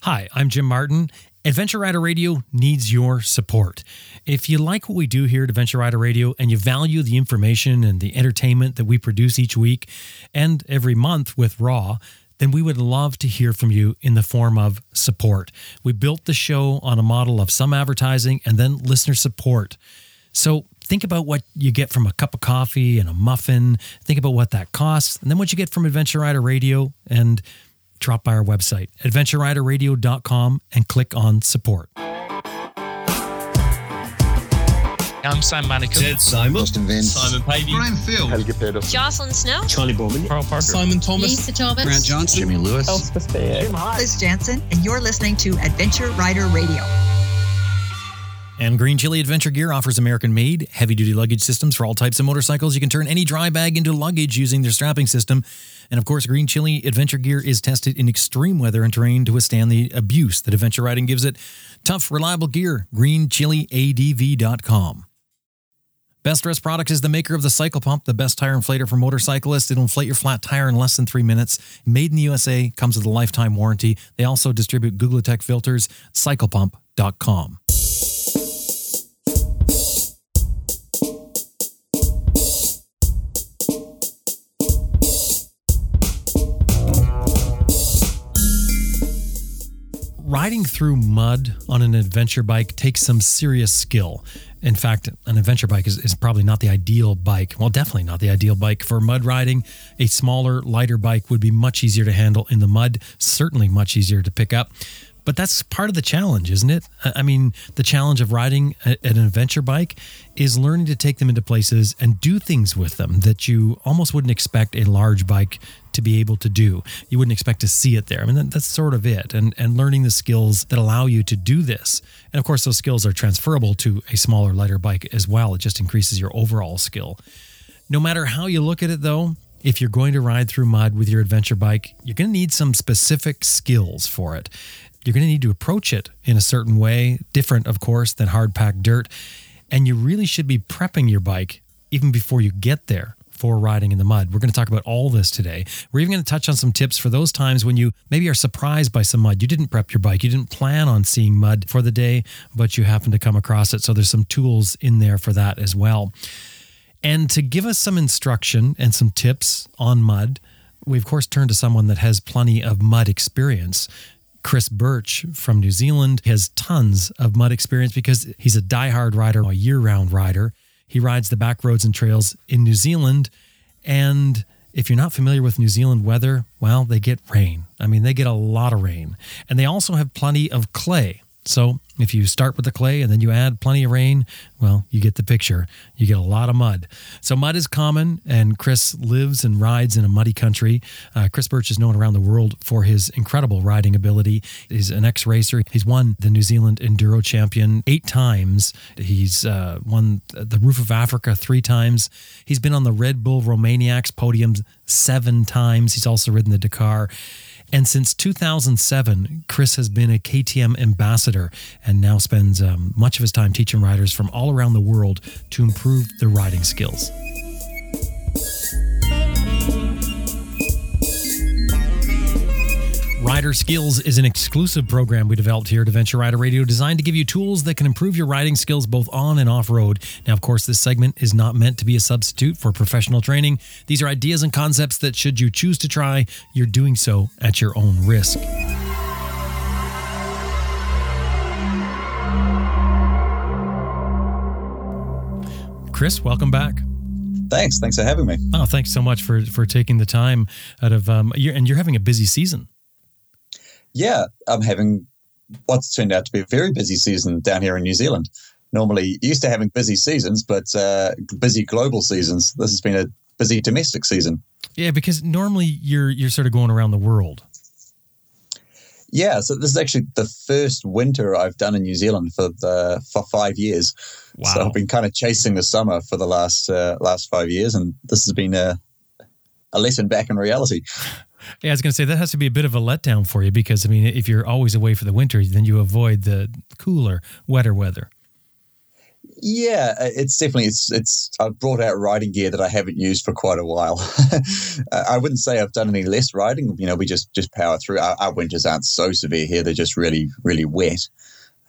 Hi, I'm Jim Martin. Adventure Rider Radio needs your support. If you like what we do here at Adventure Rider Radio and you value the information and the entertainment that we produce each week and every month with Raw, then we would love to hear from you in the form of support. We built the show on a model of some advertising and then listener support. So think about what you get from a cup of coffee and a muffin. Think about what that costs, and then what you get from Adventure Rider Radio and drop by our website, adventureriderradio.com, and click on support. I'm Sam Manicom. Ted Simon. Justin Vince. Simon Pavey. Brian Field. Helge Pedersen. Jocelyn Snow. Charlie Bowman. Carl Parker. Simon Thomas. Lisa Thomas. Grant Johnson. Jimmy Lewis. Liz Jansen, and you're listening to Adventure Rider Radio. And Green Chili Adventure Gear offers American made, heavy duty luggage systems for all types of motorcycles. You can turn any dry bag into luggage using their strapping system. And of course, Green Chili Adventure Gear is tested in extreme weather and terrain to withstand the abuse that adventure riding gives it. Tough, reliable gear. GreenChiliADV.com. Best Rest Products is the maker of the Cycle Pump, the best tire inflator for motorcyclists. It'll inflate your flat tire in less than three minutes. Made in the USA, comes with a lifetime warranty. They also distribute Googletech filters. CyclePump.com. Riding through mud on an adventure bike takes some serious skill. In fact, an adventure bike is, is probably not the ideal bike. Well, definitely not the ideal bike for mud riding. A smaller, lighter bike would be much easier to handle in the mud, certainly much easier to pick up. But that's part of the challenge, isn't it? I mean, the challenge of riding a- an adventure bike is learning to take them into places and do things with them that you almost wouldn't expect a large bike to be able to do. You wouldn't expect to see it there. I mean, that, that's sort of it. And and learning the skills that allow you to do this. And of course, those skills are transferable to a smaller, lighter bike as well. It just increases your overall skill. No matter how you look at it, though, if you're going to ride through mud with your adventure bike, you're going to need some specific skills for it. You're going to need to approach it in a certain way, different, of course, than hard packed dirt. And you really should be prepping your bike even before you get there for riding in the mud. We're going to talk about all this today. We're even going to touch on some tips for those times when you maybe are surprised by some mud. You didn't prep your bike, you didn't plan on seeing mud for the day, but you happen to come across it. So there's some tools in there for that as well. And to give us some instruction and some tips on mud, we of course turn to someone that has plenty of mud experience. Chris Birch from New Zealand has tons of mud experience because he's a diehard rider, a year round rider. He rides the back roads and trails in New Zealand. And if you're not familiar with New Zealand weather, well, they get rain. I mean, they get a lot of rain. And they also have plenty of clay. So if you start with the clay and then you add plenty of rain, well, you get the picture. You get a lot of mud. So mud is common, and Chris lives and rides in a muddy country. Uh, Chris Birch is known around the world for his incredible riding ability. He's an ex-racer. He's won the New Zealand Enduro Champion eight times. He's uh, won the Roof of Africa three times. He's been on the Red Bull Romaniacs podiums seven times. He's also ridden the Dakar. And since 2007, Chris has been a KTM ambassador and now spends um, much of his time teaching riders from all around the world to improve their riding skills. Rider Skills is an exclusive program we developed here at Adventure Rider Radio designed to give you tools that can improve your riding skills both on and off road. Now, of course, this segment is not meant to be a substitute for professional training. These are ideas and concepts that, should you choose to try, you're doing so at your own risk. Chris, welcome back. Thanks. Thanks for having me. Oh, thanks so much for for taking the time out of um, you're, and you're having a busy season. Yeah, I'm having what's turned out to be a very busy season down here in New Zealand. Normally used to having busy seasons, but uh, busy global seasons. This has been a busy domestic season. Yeah, because normally you're you're sort of going around the world. Yeah, so this is actually the first winter I've done in New Zealand for the for five years. Wow. So I've been kind of chasing the summer for the last uh, last five years, and this has been a a lesson back in reality. Yeah, I was going to say that has to be a bit of a letdown for you because I mean, if you're always away for the winter, then you avoid the cooler, wetter weather. Yeah, uh, it's definitely it's it's. I've brought out riding gear that I haven't used for quite a while. I wouldn't say I've done any less riding. You know, we just just power through. Our, our winters aren't so severe here; they're just really really wet.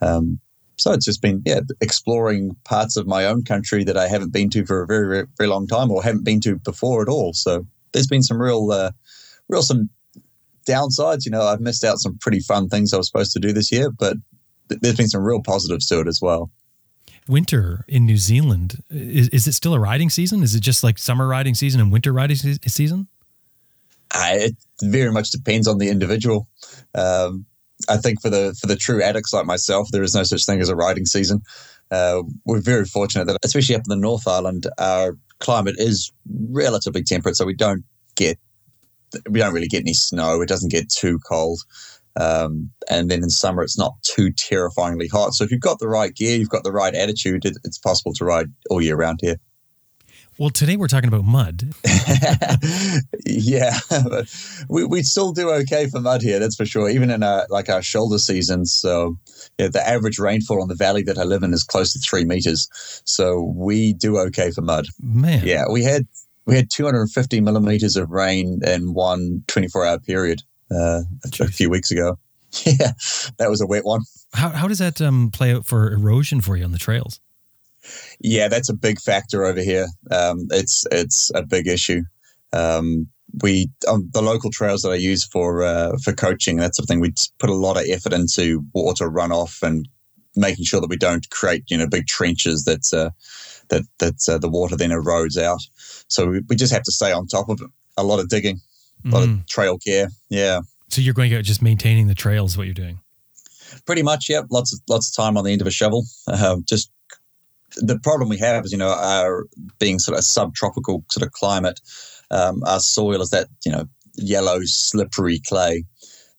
Um, so it's just been yeah exploring parts of my own country that I haven't been to for a very very, very long time or haven't been to before at all. So there's been some real uh, real some downsides. You know, I've missed out some pretty fun things I was supposed to do this year, but there's been some real positives to it as well winter in New Zealand, is, is it still a riding season? Is it just like summer riding season and winter riding se- season? it very much depends on the individual. Um, I think for the for the true addicts like myself, there is no such thing as a riding season. Uh, we're very fortunate that, especially up in the North Island, our climate is relatively temperate, so we don't get we don't really get any snow. It doesn't get too cold. Um, and then in summer, it's not too terrifyingly hot. So if you've got the right gear, you've got the right attitude, it, it's possible to ride all year round here. Well, today we're talking about mud. yeah, we we still do okay for mud here. That's for sure. Even in our like our shoulder seasons. So yeah, the average rainfall on the valley that I live in is close to three meters. So we do okay for mud. Man, yeah, we had we had 250 millimeters of rain in one 24 hour period uh, a, few weeks ago. Yeah, that was a wet one. How, how does that um, play out for erosion for you on the trails? Yeah, that's a big factor over here. Um, it's it's a big issue. Um, we um, the local trails that I use for uh, for coaching that's something we put a lot of effort into water runoff and making sure that we don't create you know big trenches that uh, that that uh, the water then erodes out. So we, we just have to stay on top of it. A lot of digging, a lot mm. of trail care. Yeah. So you're going out just maintaining the trails, what you're doing? Pretty much, yeah. Lots of lots of time on the end of a shovel. Uh, just the problem we have is, you know, our being sort of a subtropical sort of climate, um, our soil is that you know yellow slippery clay,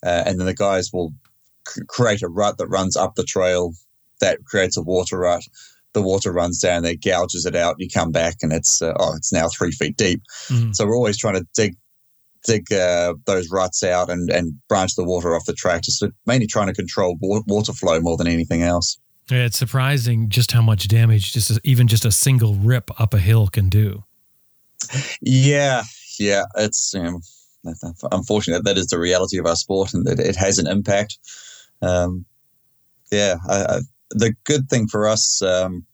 uh, and then the guys will c- create a rut that runs up the trail, that creates a water rut. The water runs down there, gouges it out. You come back, and it's uh, oh, it's now three feet deep. Mm-hmm. So we're always trying to dig dig uh, those ruts out and, and branch the water off the track, just mainly trying to control water flow more than anything else. Yeah, it's surprising just how much damage just a, even just a single rip up a hill can do. Yeah, yeah, it's um, unfortunate that is the reality of our sport, and that it has an impact. Um, yeah, I, I, the good thing for us um,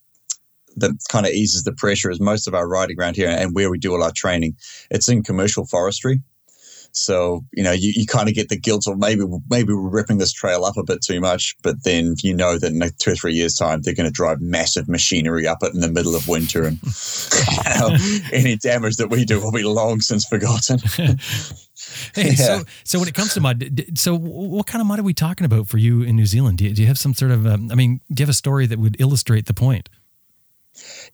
that kind of eases the pressure is most of our riding around here and where we do all our training. It's in commercial forestry, so you know you, you kind of get the guilt of maybe maybe we're ripping this trail up a bit too much, but then you know that in two or three years' time they're going to drive massive machinery up it in the middle of winter, and you know, any damage that we do will be long since forgotten. hey, yeah. so so when it comes to mud, so what kind of mud are we talking about for you in New Zealand? Do you, do you have some sort of, um, I mean, do you have a story that would illustrate the point?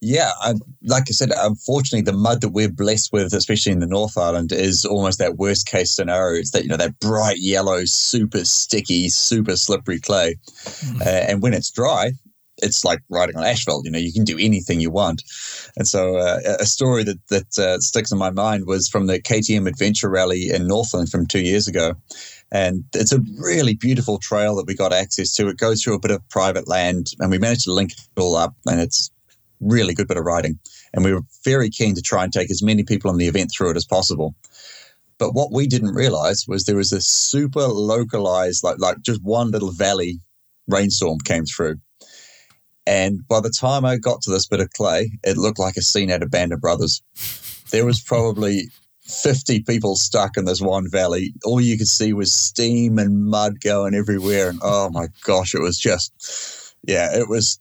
yeah, I, like I said, unfortunately, the mud that we're blessed with, especially in the North Island, is almost that worst case scenario. It's that you know that bright yellow, super sticky, super slippery clay, mm. uh, and when it's dry, it's like riding on asphalt. You know, you can do anything you want. And so, uh, a story that that uh, sticks in my mind was from the KTM Adventure Rally in Northland from two years ago. And it's a really beautiful trail that we got access to. It goes through a bit of private land, and we managed to link it all up. And it's really good bit of riding. And we were very keen to try and take as many people on the event through it as possible. But what we didn't realize was there was a super localized, like like just one little valley rainstorm came through. And by the time I got to this bit of clay, it looked like a scene out of Band of Brothers. There was probably 50 people stuck in this one valley. All you could see was steam and mud going everywhere. And oh my gosh, it was just, yeah, it was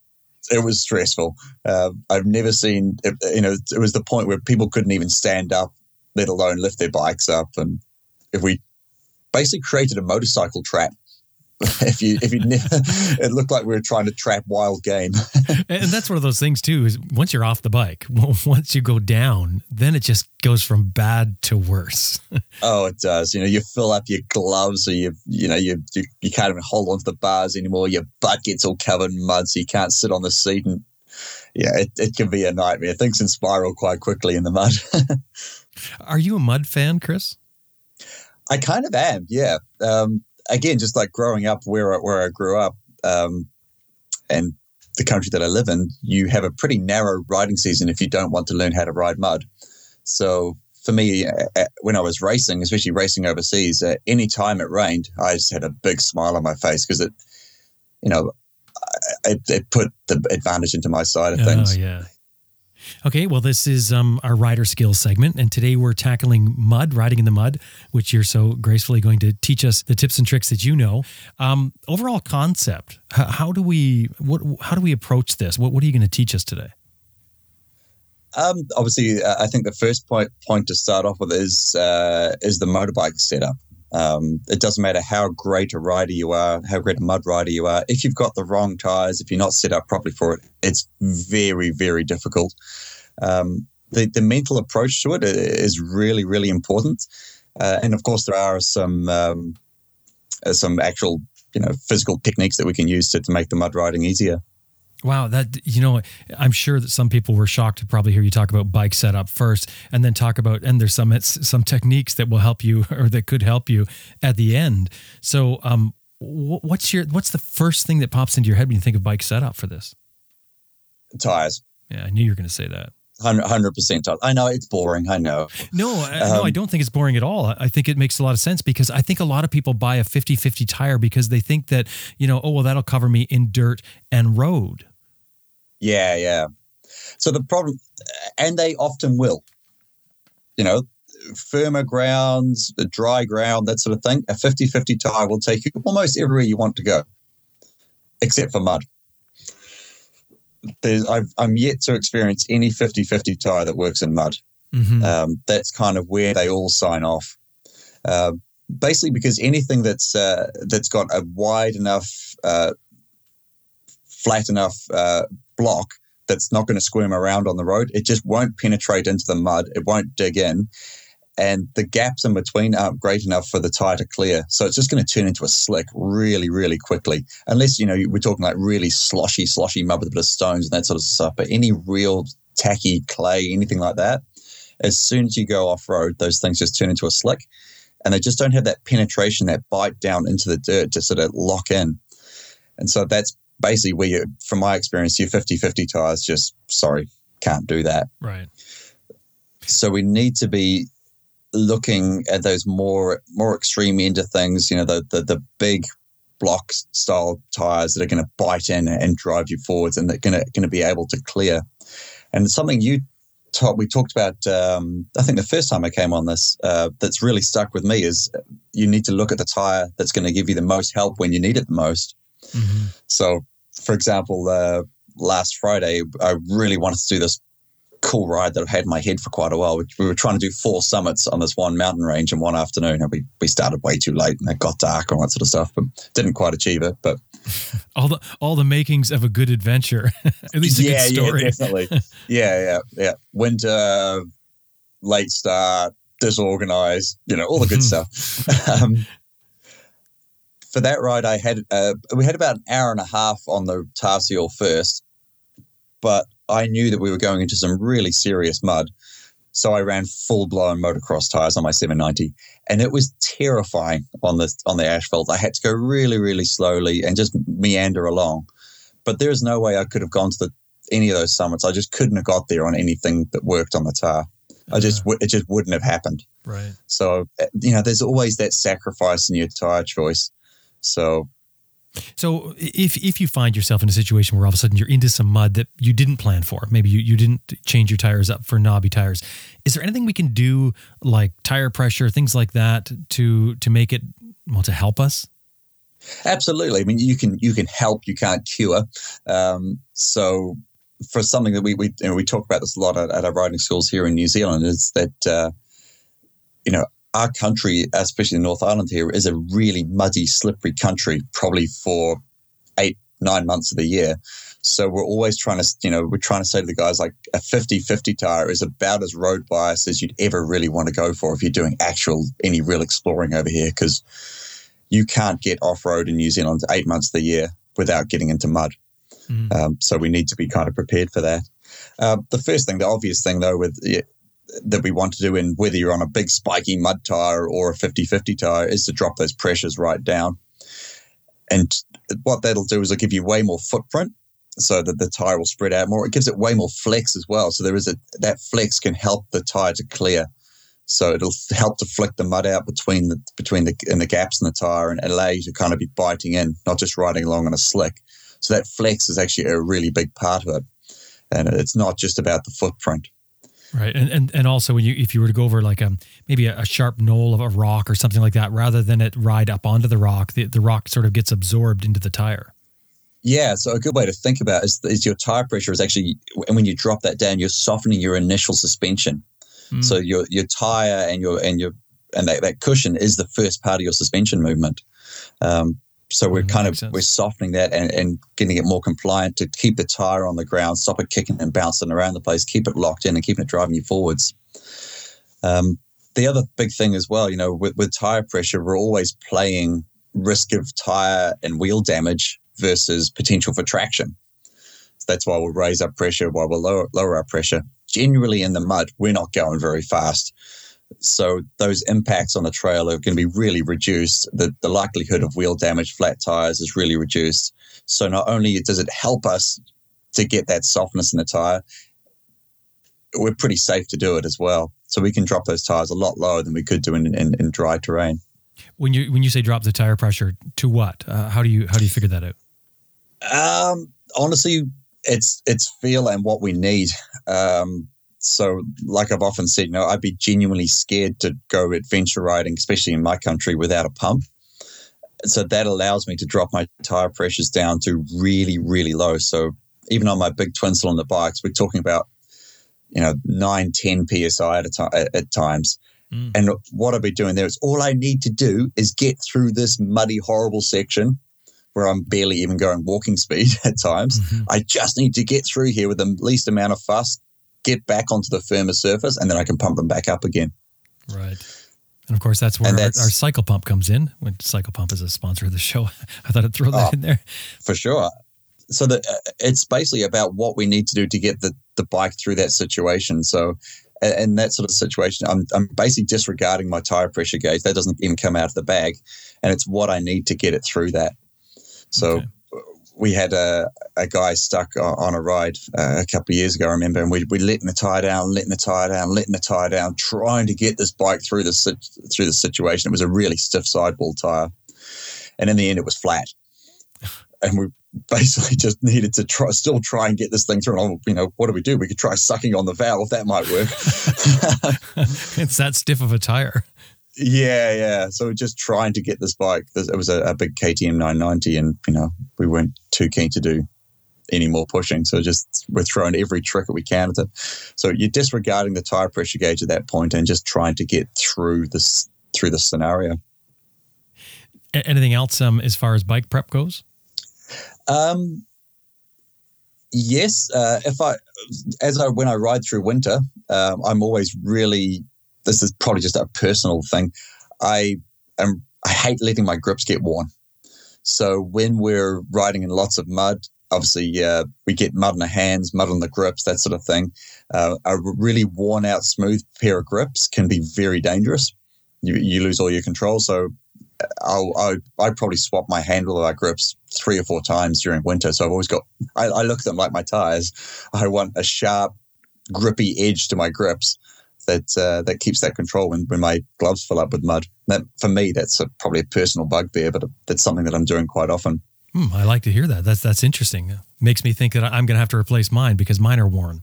it was stressful. Uh, I've never seen, you know, it was the point where people couldn't even stand up, let alone lift their bikes up. And if we basically created a motorcycle trap if you if you never it looked like we were trying to trap wild game. And that's one of those things too is once you're off the bike once you go down then it just goes from bad to worse. Oh it does. You know you fill up your gloves or you you know you, you you can't even hold onto the bars anymore. Your butt gets all covered in mud so you can't sit on the seat. And yeah it, it can be a nightmare. Things can spiral quite quickly in the mud. Are you a mud fan chris? I kind of am, yeah. Um, again, just like growing up where where I grew up, um, and the country that I live in, you have a pretty narrow riding season if you don't want to learn how to ride mud. So for me, uh, when I was racing, especially racing overseas, uh, any time it rained, I just had a big smile on my face because it, you know, it, it, put the advantage into my side of things. Oh, yeah. Okay, well, this is um, our rider skills segment, and today we're tackling mud, riding in the mud, which you're so gracefully going to teach us the tips and tricks that you know. Um, overall concept: how, how, do we what? How do we approach this? What What are you going to teach us today? Um, obviously, uh, I think the first point point to start off with is uh, is the motorbike setup. Um, it doesn't matter how great a rider you are, how great a mud rider you are. If you've got the wrong tires, if you're not set up properly for it, it's very, very difficult. Um, the, the mental approach to it is really, really important. Uh, and of course, there are some um, some actual, you know, physical techniques that we can use to, to make the mud riding easier. Wow, that you know, I'm sure that some people were shocked to probably hear you talk about bike setup first, and then talk about and there's some some techniques that will help you or that could help you at the end. So, um, what's your what's the first thing that pops into your head when you think of bike setup for this? Tires. Yeah, I knew you were going to say that. Hundred percent. I know it's boring. I know. No, I, um, no, I don't think it's boring at all. I think it makes a lot of sense because I think a lot of people buy a 50-50 tire because they think that you know, oh well, that'll cover me in dirt and road. Yeah, yeah. So the problem, and they often will. You know, firmer grounds, dry ground, that sort of thing. A 50-50 tire will take you almost everywhere you want to go, except for mud there's I've, I'm yet to experience any 50-50 tire that works in mud. Mm-hmm. Um, that's kind of where they all sign off. Uh, basically, because anything that's uh, that's got a wide enough, uh, flat enough uh, block that's not going to squirm around on the road, it just won't penetrate into the mud. It won't dig in, and the gaps in between aren't great enough for the tire to clear. So it's just going to turn into a slick really, really quickly. Unless, you know, we're talking like really sloshy, sloshy mud with a bit of stones and that sort of stuff. But any real tacky clay, anything like that, as soon as you go off road, those things just turn into a slick. And they just don't have that penetration, that bite down into the dirt to sort of lock in. And so that's basically where you, from my experience, your 50 50 tires just, sorry, can't do that. Right. So we need to be looking at those more more extreme end of things, you know, the the, the big block style tires that are going to bite in and drive you forwards, and they're going to going to be able to clear. And something you taught, we talked about, um, I think the first time I came on this, uh, that's really stuck with me is you need to look at the tire that's going to give you the most help when you need it the most. Mm-hmm. So, for example, uh, last Friday, I really wanted to do this cool ride that I've had in my head for quite a while. We were trying to do four summits on this one mountain range in one afternoon, and we, we started way too late, and it got dark and all that sort of stuff, but didn't quite achieve it. But all the all the makings of a good adventure, at least a yeah, good story. Yeah, definitely. yeah, yeah, yeah. Winter, late start, disorganized, you know, all the good stuff. Um, for that ride, I had uh, we had about an hour and a half on the tarseal first, but I knew that we were going into some really serious mud. So I ran full blown motocross tires on my 790, and it was terrifying on the on the asphalt. I had to go really, really slowly and just meander along. But there's no way I could have gone to the, any of those summits. I just couldn't have got there on anything that worked on the tar. I just it just wouldn't have happened. Right. So you know, there's always that sacrifice in your tire choice. So so if if you find yourself in a situation where all of a sudden you're into some mud that you didn't plan for, maybe you, you didn't change your tires up for knobby tires, is there anything we can do like tire pressure, things like that to to make it well to help us? Absolutely. I mean, you can you can help, you can't cure. Um, so for something that we we you know, we talk about this a lot at, at, our riding schools here in New Zealand is that uh, you know our country, especially North Island here, is a really muddy, slippery country, probably for eight, nine months of the year. So we're always trying to, you know, we're trying to say to the guys like a 50 50 tire is about as road bias as you'd ever really want to go for if you're doing actual, any real exploring over here, because you can't get off road in New Zealand eight months of the year without getting into mud. Mm. Um, so we need to be kind of prepared for that. Uh, the first thing, the obvious thing though, with that we want to do in whether you're on a big spiky mud tire or a 50-50 tire is to drop those pressures right down. And what that'll do is it'll give you way more footprint so that the tire will spread out more. It gives it way more flex as well. So there is a that flex can help the tire to clear. So it'll help to flick the mud out between the between the in the gaps in the tire and allow you to kind of be biting in, not just riding along on a slick. So that flex is actually a really big part of it, and it's not just about the footprint. Right, and and, and also when you if you were to go over like a maybe a, a sharp knoll of a rock or something like that, rather than it ride up onto the rock, the, the rock sort of gets absorbed into the tire. Yeah, so a good way to think about is, is your tire pressure is actually, and when you drop that down, you're softening your initial suspension. Mm. So your your tire and your and your and that, that cushion is the first part of your suspension movement. Um, so we're mm, kind of sense. we're softening that and, and getting it more compliant to keep the tire on the ground, stop it kicking and bouncing around the place, keep it locked in, and keeping it driving you forwards. Um, the other big thing as well, you know, with, with tire pressure, we're always playing risk of tire and wheel damage versus potential for traction. So that's why we'll raise our pressure while we'll lower, lower our pressure. Generally, in the mud, we're not going very fast. So those impacts on the trail are going to be really reduced. The, the likelihood of wheel damage, flat tires is really reduced. So not only does it help us to get that softness in the tire, we're pretty safe to do it as well. So we can drop those tires a lot lower than we could do in, in, in dry terrain. When you when you say drop the tire pressure to what? Uh, how do you how do you figure that out? Um, honestly, it's it's feel and what we need. Um, so, like I've often said, you know, I'd be genuinely scared to go adventure riding, especially in my country, without a pump. So that allows me to drop my tire pressures down to really, really low. So even on my big twin cylinder bikes, we're talking about you know nine, 10 psi at a at times. Mm. And what I'll be doing there is all I need to do is get through this muddy, horrible section where I'm barely even going walking speed at times. Mm-hmm. I just need to get through here with the least amount of fuss, get back onto the firmer surface, and then I can pump them back up again. Right. And of course, that's where that's, our, our, cycle pump comes in. When cycle pump is a sponsor of the show, I thought I'd throw that oh, in there for sure. So the, uh, it's basically about what we need to do to get the, the bike through that situation. So in that sort of situation, I'm, I'm basically disregarding my tire pressure gauge. That doesn't even come out of the bag, and it's what I need to get it through that. So okay. We had a, a guy stuck on a ride uh, a couple of years ago, I remember, and we we letting the tire down, letting the tire down, letting the tire down, trying to get this bike through the through the situation. It was a really stiff sidewall tire, and in the end, it was flat. And we basically just needed to try, still try and get this thing through. And, you know, what do we do? We could try sucking on the valve. That might work. it's that stiff of a tire. Yeah, yeah. So we're just trying to get this bike. It was a, a, big KTM 990, and you know we weren't too keen to do any more pushing. So just we're throwing every trick that we can at it. So you're disregarding the tire pressure gauge at that point and just trying to get through this through the scenario. Anything else um, as far as bike prep goes? Um, yes. Uh, if I, as I when I ride through winter, um, I'm always really this is probably just a personal thing. I am I hate letting my grips get worn. So when we're riding in lots of mud, obviously uh, we get mud in the hands, mud on the grips, that sort of thing. Uh, a really worn out, smooth pair of grips can be very dangerous. You, you lose all your control. So uh, I'll, I'll, i probably swap my handle of our grips three or four times during winter. So I've always got, I, I look at them like my tires. I want a sharp, grippy edge to my grips that uh, that keeps that control when, when my gloves fill up with mud. That for me, that's a, probably a personal bugbear, but that's something that I'm doing quite often. Hmm, I like to hear that. That's that's interesting. Makes me think that I'm going to have to replace mine because mine are worn.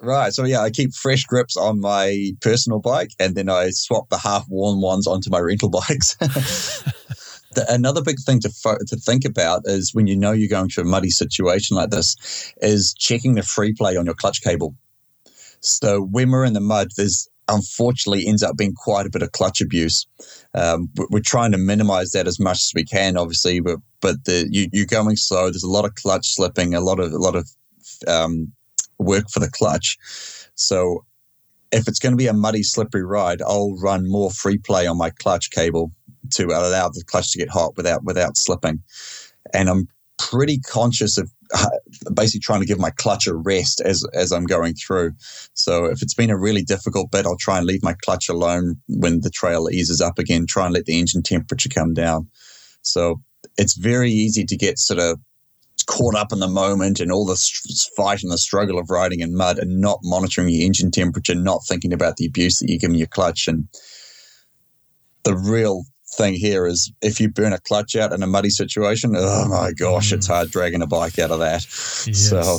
Right. So yeah, I keep fresh grips on my personal bike, and then I swap the half-worn ones onto my rental bikes. the, another big thing to fo- to think about is when you know you're going to a muddy situation like this, is checking the free play on your clutch cable. So when we're in the mud, there's unfortunately ends up being quite a bit of clutch abuse. Um, we're trying to minimize that as much as we can, obviously, but but the, you, you're going slow. There's a lot of clutch slipping, a lot of a lot of um, work for the clutch. So if it's going to be a muddy, slippery ride, I'll run more free play on my clutch cable to allow the clutch to get hot without without slipping. And I'm pretty conscious of basically trying to give my clutch a rest as as I'm going through. So if it's been a really difficult bit, I'll try and leave my clutch alone when the trail eases up again. Try and let the engine temperature come down. So it's very easy to get sort of caught up in the moment and all the fight and the struggle of riding in mud and not monitoring your engine temperature, not thinking about the abuse that you're giving your clutch. And the real thing here is if you burn a clutch out in a muddy situation, oh my gosh, mm. it's hard dragging a bike out of that. Yes. So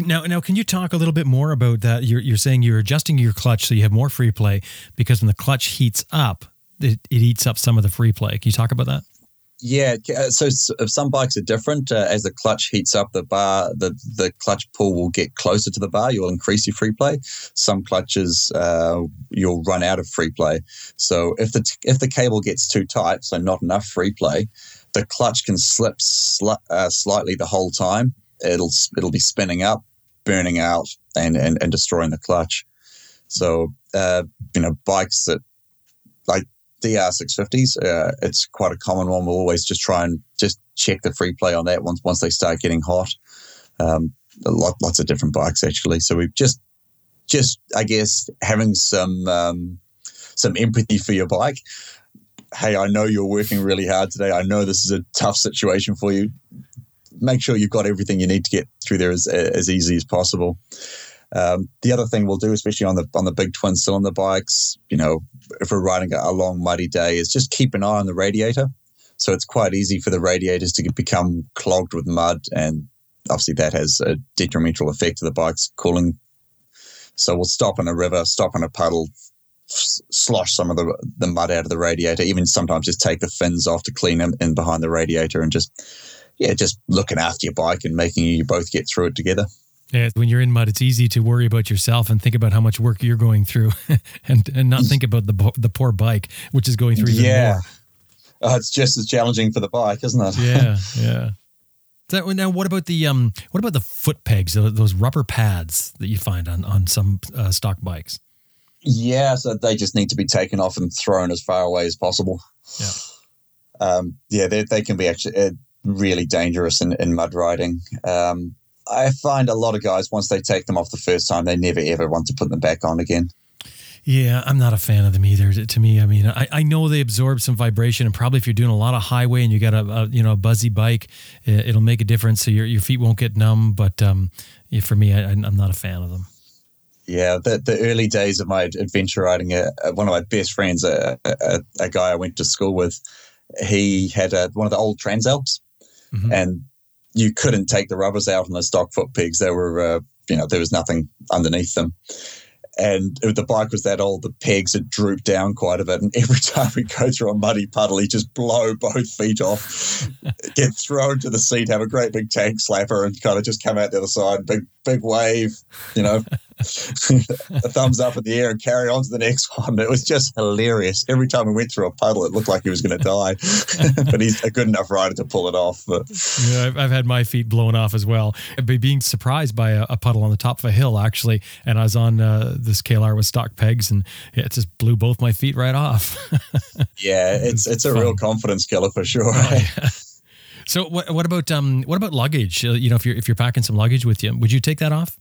now, now, can you talk a little bit more about that? You're, you're saying you're adjusting your clutch so you have more free play because when the clutch heats up, it, it eats up some of the free play. Can you talk about that? Yeah, uh, so some bikes are different. Uh, as the clutch heats up, the bar, the the clutch pull will get closer to the bar. You'll increase your free play. Some clutches, uh, you'll run out of free play. So if the if the cable gets too tight, so not enough free play, the clutch can slip sl- uh, slightly the whole time. It'll it'll be spinning up, burning out, and and, and destroying the clutch. So uh, you know, bikes that like DR650s. Uh, it's quite a common one. We'll always just try and just check the free play on that once once they start getting hot. Um, lot, lots of different bikes actually. So we've just just I guess having some um, some empathy for your bike. Hey, I know you're working really hard today. I know this is a tough situation for you. Make sure you've got everything you need to get through there as, as easy as possible. Um, the other thing we'll do, especially on the on the big twin cylinder bikes, you know, if we're riding a long muddy day, is just keep an eye on the radiator. So it's quite easy for the radiators to become clogged with mud, and obviously that has a detrimental effect to the bike's cooling. So we'll stop in a river, stop in a puddle, slosh some of the the mud out of the radiator. Even sometimes just take the fins off to clean them in behind the radiator, and just yeah, just looking after your bike and making you both get through it together. Yeah, when you're in mud, it's easy to worry about yourself and think about how much work you're going through, and and not think about the the poor bike, which is going through even yeah. more. Uh, it's just as challenging for the bike, isn't it? Yeah, yeah. So now, what about the um, what about the foot pegs, those rubber pads that you find on on some uh, stock bikes? Yeah, so they just need to be taken off and thrown as far away as possible. Yeah, um, yeah, they, they can be actually uh, really dangerous in, in mud riding. Um, I find a lot of guys once they take them off the first time, they never ever want to put them back on again. Yeah, I'm not a fan of them either. To me, I mean, I, I know they absorb some vibration, and probably if you're doing a lot of highway and you got a, a you know a buzzy bike, it, will make a difference. So your your feet won't get numb. But um, yeah, for me, I, I'm not a fan of them. Yeah, the, the early days of my adventure riding, uh, one of my best friends, a, a, a, guy I went to school with, he had a, one of the old Transalps, mm-hmm. and you couldn't take the rubbers out on the stock foot pegs. They were, uh, you know, there was nothing underneath them. And the bike was that old, the pegs had drooped down quite a bit. And every time we go through a muddy puddle, he just blow both feet off, get thrown to the seat, have a great big tank slapper, and kind of just come out the other side, big, big wave, you know, a thumbs up in the air and carry on to the next one. It was just hilarious. Every time we went through a puddle, it looked like he was going to die, but he's a good enough rider to pull it off. But yeah, I've, I've had my feet blown off as well. Be being surprised by a, a, puddle on the top of a hill actually, and I was on uh, this KLR with stock pegs, and it just blew both my feet right off. yeah, it's it's, a fun. real confidence killer for sure. Oh, yeah. So what what about um what about luggage? Uh, you know, if you're if you're packing some luggage with you, would you take that off?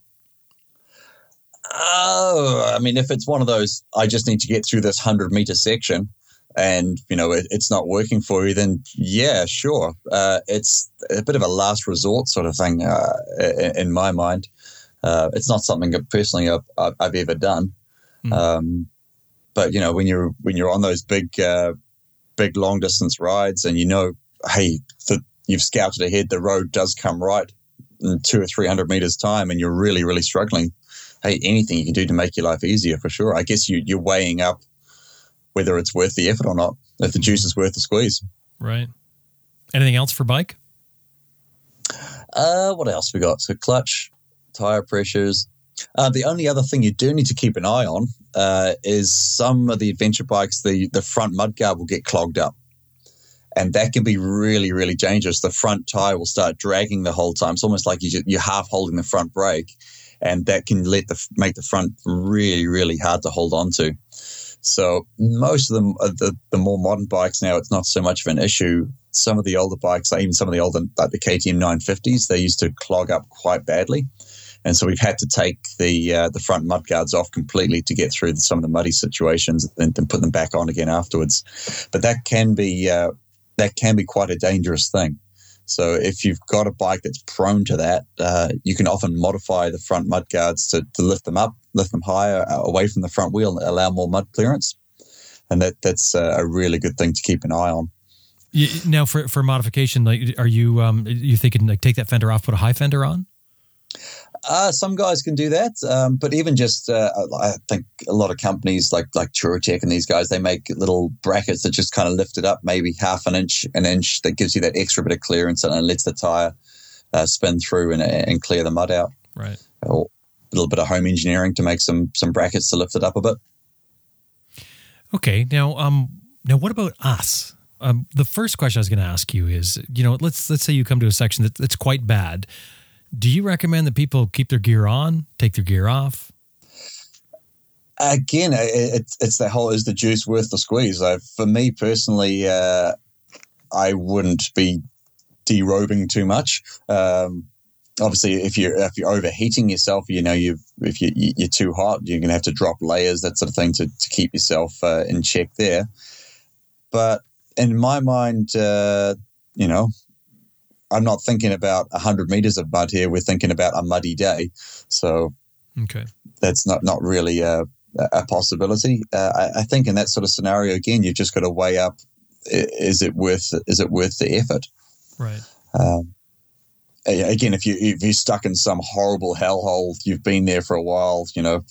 Oh, I mean, if it's one of those, I just need to get through this hundred meter section, and you know it, it's not working for you, then yeah, sure. Uh, it's a bit of a last resort sort of thing uh, in, in, my mind. Uh, it's not something that personally I've, I've ever done, mm. um, but you know when you're when you're on those big uh, big long distance rides, and you know, hey, the, you've scouted ahead, the road does come right in two or three hundred meters time, and you're really really struggling hey, anything you can do to make your life easier for sure. I guess you, you're weighing up whether it's worth the effort or not, if the juice is worth the squeeze. Right. Anything else for bike? Uh, what else we got? So clutch, tire pressures. Uh, the only other thing you do need to keep an eye on uh, is some of the adventure bikes, the, the front mudguard will get clogged up. And that can be really, really dangerous. The front tire will start dragging the whole time. It's almost like you, you're half holding the front brake and that can let the make the front really really hard to hold on to. So most of them, uh, the the more modern bikes now, it's not so much of an issue. Some of the older bikes, even some of the older like the KTM 950s, they used to clog up quite badly, and so we've had to take the uh, the front mud guards off completely to get through some of the muddy situations, and then put them back on again afterwards. But that can be uh, that can be quite a dangerous thing. So if you've got a bike that's prone to that, uh, you can often modify the front mud guards to, to lift them up, lift them higher uh, away from the front wheel, and allow more mud clearance. And that that's a really good thing to keep an eye on. now, for for modification, like, are you um, you thinking like take that fender off, put a high fender on? Uh, some guys can do that, um, but even just uh, I think a lot of companies like like Touratech and these guys they make little brackets that just kind of lift it up maybe half an inch, an inch that gives you that extra bit of clearance and lets the tire uh, spin through and, and clear the mud out. Right. Or a little bit of home engineering to make some some brackets to lift it up a bit. Okay. Now, um, now what about us? Um, the first question I was going to ask you is, you know, let's let's say you come to a section that, that's quite bad do you recommend that people keep their gear on, take their gear off? Again, it's it's that whole is the juice worth the squeeze? For me personally, uh, I wouldn't be derobing too much. Um, obviously, if you're if you're overheating yourself, you know you if you you're too hot, you're going to have to drop layers, that sort of thing, to to keep yourself uh, in check there. But in my mind, uh, you know, I'm not thinking about 100 meters of mud here. We're thinking about a muddy day. So okay, that's not, not really a, a possibility. Uh, I, I, think in that sort of scenario, again, you've just got to weigh up is it worth is it worth the effort? Right. Um, again, if you if you're stuck in some horrible hellhole, you've been there for a while, you know,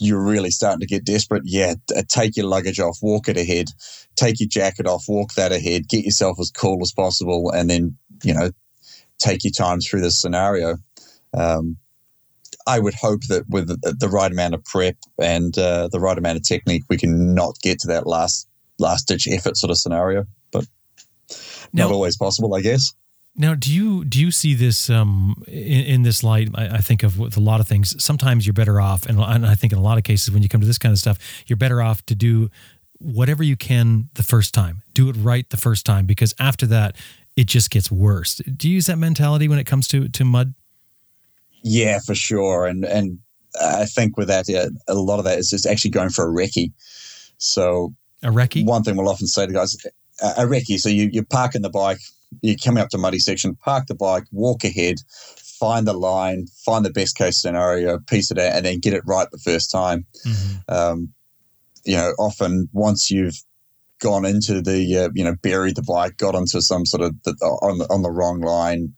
you're really starting to get desperate, yeah, take your luggage off, walk it ahead, take your jacket off, walk that ahead, get yourself as cool as possible, and then, you know, take your time through this scenario. Um, I would hope that with the, right amount of prep and uh, the right amount of technique, we can not get to that last last ditch effort sort of scenario, but now, not always possible, I guess. Now, do you do you see this um, in, in, this light? I, I, think of with a lot of things. Sometimes you're better off, and, and I think in a lot of cases, when you come to this kind of stuff, you're better off to do whatever you can the first time. Do it right the first time, because after that, it just gets worse. Do you use that mentality when it comes to to mud? Yeah, for sure, and and I think with that, yeah, a lot of that is just actually going for a recce. So a recce. One thing we'll often say to guys, a recce. So you you park in the bike you're coming up to muddy section, park the bike, walk ahead, find the line, find the best case scenario, piece it out, and then get it right the first time. Mm-hmm. Um, you know, often once you've gone into the, uh, you know, buried the bike, got onto some sort of the, on the on the wrong line,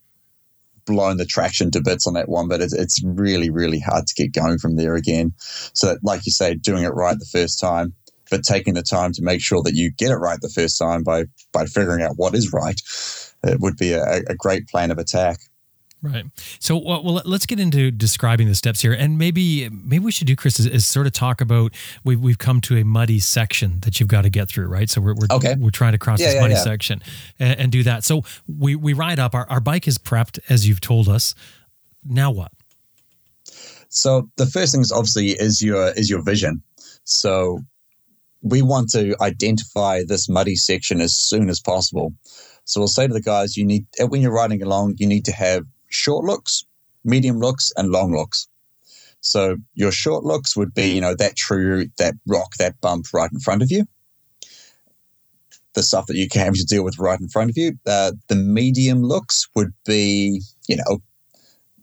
blown the traction to bits on that one, but it's, it's really really hard to get going from there again. So, that, like you say, doing it right the first time but taking the time to make sure that you get it right the first time by by figuring out what is right it would be a, a great plan of attack. Right. So, uh, well, well, let's get into describing the steps here, and maybe maybe we should do, Chris, is, is, sort of talk about we've we've come to a muddy section that you've got to get through, right? So we're we're, okay. we're trying to cross yeah, this yeah, muddy yeah. section and, and, do that. So we we ride up. Our our bike is prepped, as you've told us. Now what? So the first thing is obviously is your is your vision. So we want to identify this muddy section as soon as possible. So we'll say to the guys, you need when you're riding along, you need to have short looks, medium looks, and long looks. So your short looks would be, you know, that tree, that rock, that bump right in front of you. The stuff that you have to deal with right in front of you. Uh, the medium looks would be, you know,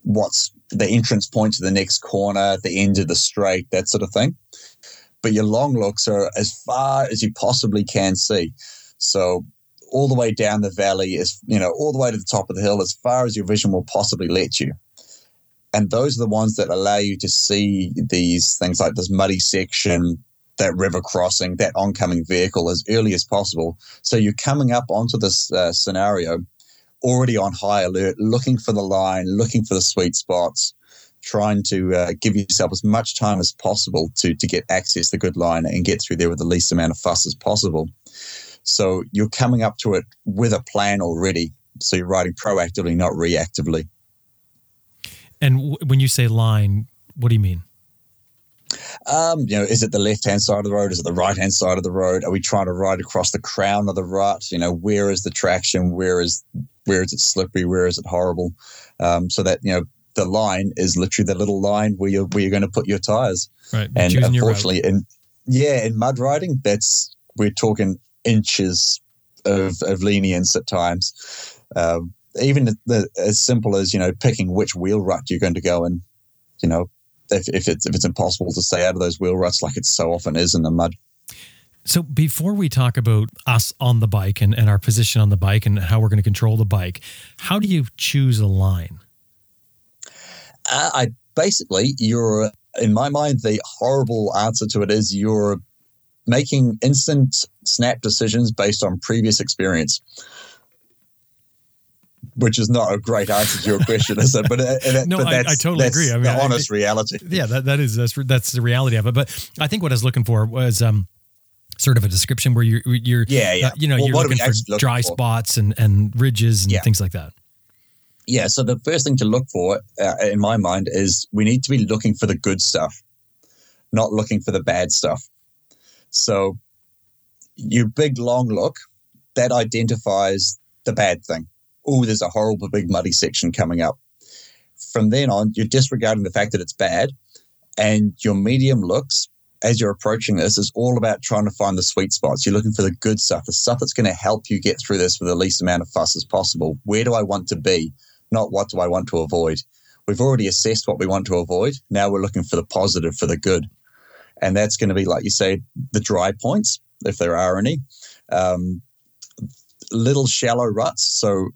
what's the entrance point to the next corner, the end of the straight, that sort of thing. But your long looks are as far as you possibly can see. So all the way down the valley, is you know, all the way to the top of the hill, as far as your vision will possibly let you. And those are the ones that allow you to see these things like this muddy section, that river crossing, that oncoming vehicle as early as possible. So you're coming up onto this uh, scenario already on high alert, looking for the line, looking for the sweet spots, trying to uh, give yourself as much time as possible to to get access the good line and get through there with the least amount of fuss as possible. So you're coming up to it with a plan already. So you're writing proactively, not reactively. And w- when you say line, what do you mean? Um, you know, is it the left hand side of the road? Is it the right hand side of the road? Are we trying to ride across the crown of the rut? You know, where is the traction? Where is where is it slippery? Where is it horrible? Um, so that you know, the line is literally the little line where you're where you're going to put your tires. Right. And unfortunately, in yeah, in mud riding, that's we're talking inches of, of lenience at times. Um, even the, as simple as you know picking which wheel rut you're going to go in. You know, if, if it's if it's impossible to stay out of those wheel ruts like it so often is in the mud. So before we talk about us on the bike and, and our position on the bike and how we're going to control the bike, how do you choose a line? Uh, I basically you're in my mind the horrible answer to it is you're making instant snap decisions based on previous experience which is not a great answer to your question, is it? But, uh, no, but I, I, totally agree. I mean, the honest I, reality. Yeah, that, that is that's, that's the reality of it. But I think what I was looking for was um, sort of a description where you're you're yeah, yeah. Uh, you know well, you're looking for looking dry for? spots and and ridges and yeah. things like that. Yeah. So the first thing to look for, uh, in my mind, is we need to be looking for the good stuff, not looking for the bad stuff. So your big long look that identifies the bad thing oh, there's a horrible big muddy section coming up. From then on, you're disregarding the fact that it's bad, and your medium looks as you're approaching this is all about trying to find the sweet spots. You're looking for the good stuff, the stuff that's going to help you get through this with the least amount of fuss as possible. Where do I want to be? Not what do I want to avoid. We've already assessed what we want to avoid. Now we're looking for the positive, for the good. And that's going to be, like you say, the dry points, if there are any. Um, little shallow ruts. So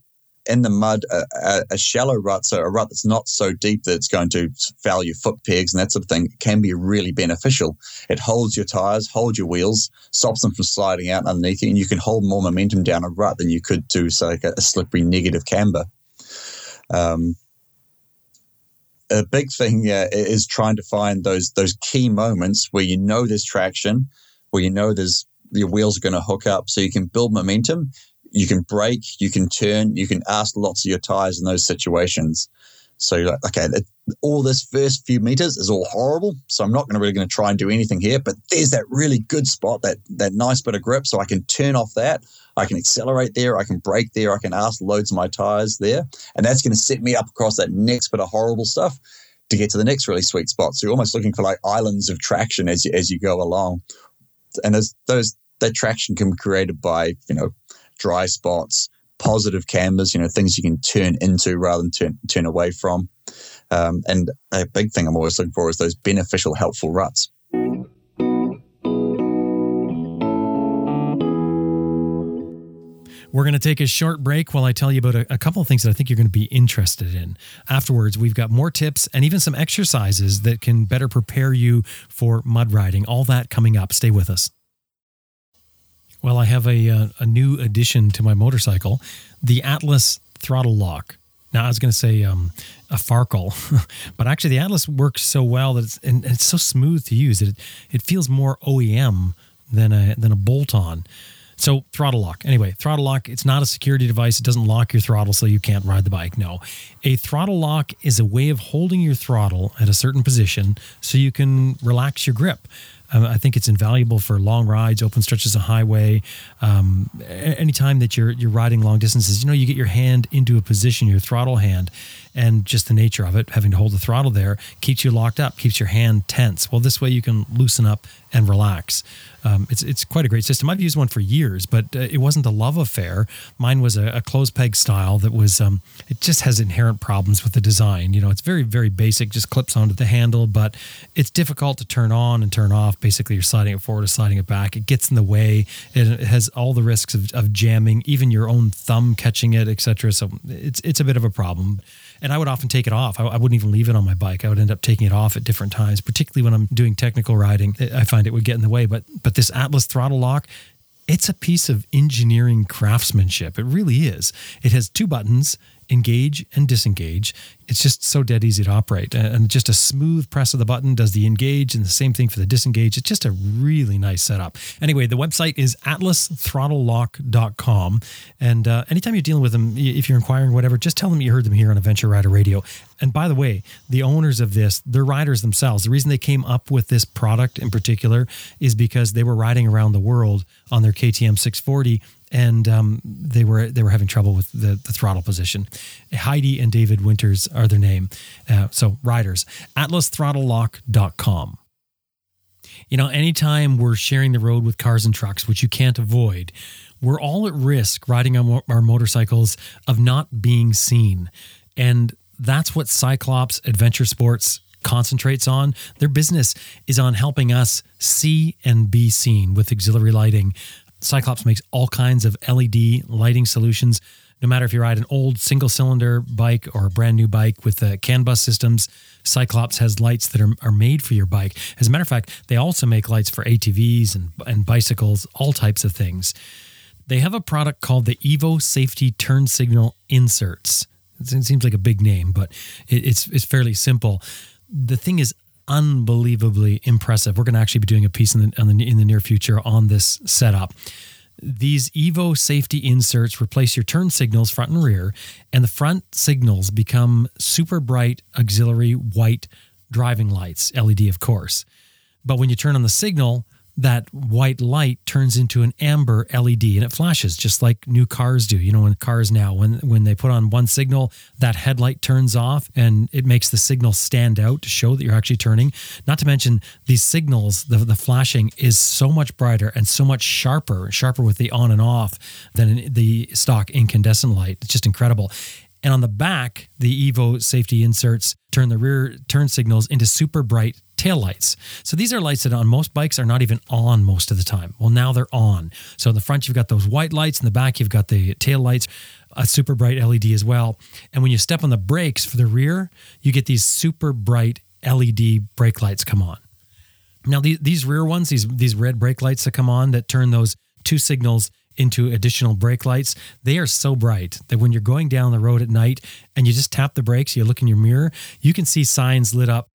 in the mud, a, a, shallow rut, so a rut that's not so deep that it's going to foul your foot pegs and that sort of thing, can be really beneficial. It holds your tires, holds your wheels, stops them from sliding out underneath you, and you can hold more momentum down a rut than you could do, say, like a, a slippery negative camber. Um, a big thing uh, is trying to find those those key moments where you know there's traction, where you know there's your wheels are going to hook up, so you can build momentum you can brake, you can turn, you can ask lots of your tires in those situations. So you're like, okay, all this first few meters is all horrible. So I'm not going to really going to try and do anything here. But there's that really good spot, that that nice bit of grip, so I can turn off that. I can accelerate there. I can brake there. I can ask loads of my tires there, and that's going to set me up across that next bit of horrible stuff to get to the next really sweet spot. So you're almost looking for like islands of traction as you, as you go along, and as those that traction can be created by you know dry spots, positive cambers, you know, things you can turn into rather than turn, turn away from. Um, and a big thing I'm always looking for is those beneficial, helpful ruts. We're going to take a short break while I tell you about a, a, couple of things that I think you're going to be interested in. Afterwards, we've got more tips and even some exercises that can better prepare you for mud riding. All that coming up. Stay with us. Well, I have a, uh, a new addition to my motorcycle, the Atlas throttle lock. Now, I was going to say um, a Farkle, but actually, the Atlas works so well that it's and it's so smooth to use. that It it feels more OEM than a than a bolt on. So throttle lock. Anyway, throttle lock. It's not a security device. It doesn't lock your throttle so you can't ride the bike. No, a throttle lock is a way of holding your throttle at a certain position so you can relax your grip. Um, I think it's invaluable for long rides, open stretches of highway. Um, anytime that you're you're riding long distances, you know, you get your hand into a position, your throttle hand, and just the nature of it, having to hold the throttle there, keeps you locked up, keeps your hand tense. Well, this way you can loosen up and relax. Um, it's it's quite a great system. I've used one for years, but uh, it wasn't a love affair. Mine was a, a closed peg style that was. Um, it just has inherent problems with the design. You know, it's very very basic, just clips onto the handle, but it's difficult to turn on and turn off. Basically, you're sliding it forward or sliding it back. It gets in the way. It, it has all the risks of, of jamming, even your own thumb catching it, etc. So it's it's a bit of a problem and I would often take it off. I, I, wouldn't even leave it on my bike. I would end up taking it off at different times, particularly when I'm doing technical riding. I find it would get in the way. But but this Atlas throttle lock, it's a piece of engineering craftsmanship. It really is. It has two buttons engage and disengage. It's just so dead easy to operate. And just a smooth press of the button does the engage and the same thing for the disengage. It's just a really nice setup. Anyway, the website is atlasthrottlelock.com. And uh, anytime you're dealing with them, if you're inquiring, whatever, just tell them you heard them here on Adventure Rider Radio. And by the way, the owners of this, they're riders themselves. The reason they came up with this product in particular is because they were riding around the world on their KTM 640 and um, they were they were having trouble with the, the throttle position. Heidi and David Winters are their name. Uh, so riders, atlasthrottlelock.com. You know, anytime we're sharing the road with cars and trucks, which you can't avoid, we're all at risk riding on our motorcycles of not being seen. And that's what Cyclops Adventure Sports concentrates on. Their business is on helping us see and be seen with auxiliary lighting. Cyclops makes all kinds of LED lighting solutions. No matter if you ride an old single cylinder bike or a brand new bike with uh, CAN bus systems, Cyclops has lights that are, are made for your bike. As a matter of fact, they also make lights for ATVs and, and bicycles, all types of things. They have a product called the Evo Safety Turn Signal Inserts. It seems like a big name, but it, it's it's fairly simple. The thing is unbelievably impressive. We're going to actually be doing a piece in the, the, in the near future on this setup. These Evo safety inserts replace your turn signals front and rear, and the front signals become super bright auxiliary white driving lights, LED, of course. But when you turn on the signal, that white light turns into an amber LED and it flashes just like new cars do. You know, when cars now, when when they put on one signal, that headlight turns off and it makes the signal stand out to show that you're actually turning. Not to mention these signals, the, the flashing is so much brighter and so much sharper, sharper with the on and off than the stock incandescent light. It's just incredible. And on the back, the Evo safety inserts turn the rear turn signals into super bright tail lights. So these are lights that on most bikes are not even on most of the time. Well, now they're on. So in the front, you've got those white lights. In the back, you've got the tail lights, a super bright LED as well. And when you step on the brakes for the rear, you get these super bright LED brake lights come on. Now these, these rear ones, these these red brake lights that come on that turn those two signals into additional brake lights. They are so bright that when you're going down the road at night and you just tap the brakes, you look in your mirror, you can see signs lit up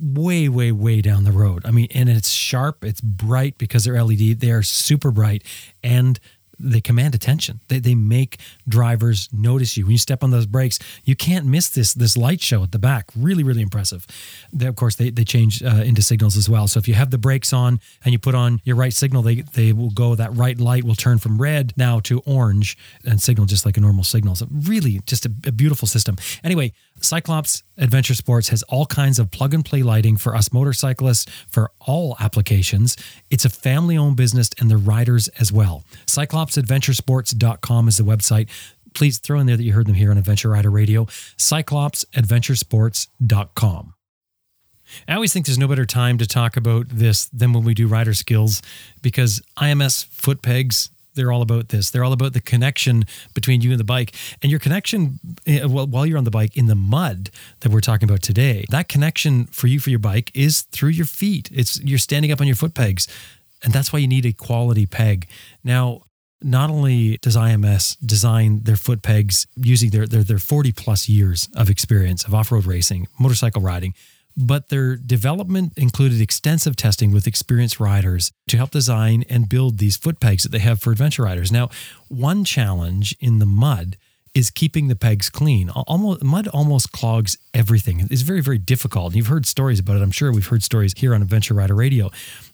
way, way, way down the road. I mean, and it's sharp, it's bright because they're LED. They are super bright and they command attention. They, they make drivers notice you. When you step on those brakes, you can't miss this this light show at the back. Really, really impressive. They, of course, they, they change uh, into signals as well. So if you have the brakes on and you put on your right signal, they, they will go, that right light will turn from red now to orange and signal just like a normal signal. So really just a, a beautiful system. Anyway, Cyclops Adventure Sports has all kinds of plug and play lighting for us motorcyclists for all applications. It's a family owned business and the riders as well. CyclopsAdventuresports.com is the website. Please throw in there that you heard them here on Adventure Rider Radio. CyclopsAdventuresports.com. I always think there's no better time to talk about this than when we do rider skills because IMS foot pegs they're all about this. They're all about the connection between you and the bike, and your connection eh, while you're on the bike in the mud that we're talking about today. That connection for you for your bike is through your feet. It's you're standing up on your foot pegs, and that's why you need a quality peg. Now, not only does IMS design their foot pegs using their, their, their 40 plus years of experience of off road racing, motorcycle riding, but their development included extensive testing with experienced riders to help design and build these foot pegs that they have for adventure riders. Now, one challenge in the mud is keeping the pegs clean. Almost mud almost clogs everything. It's very very difficult. You've heard stories about it. I'm sure we've heard stories here on Adventure Rider Radio.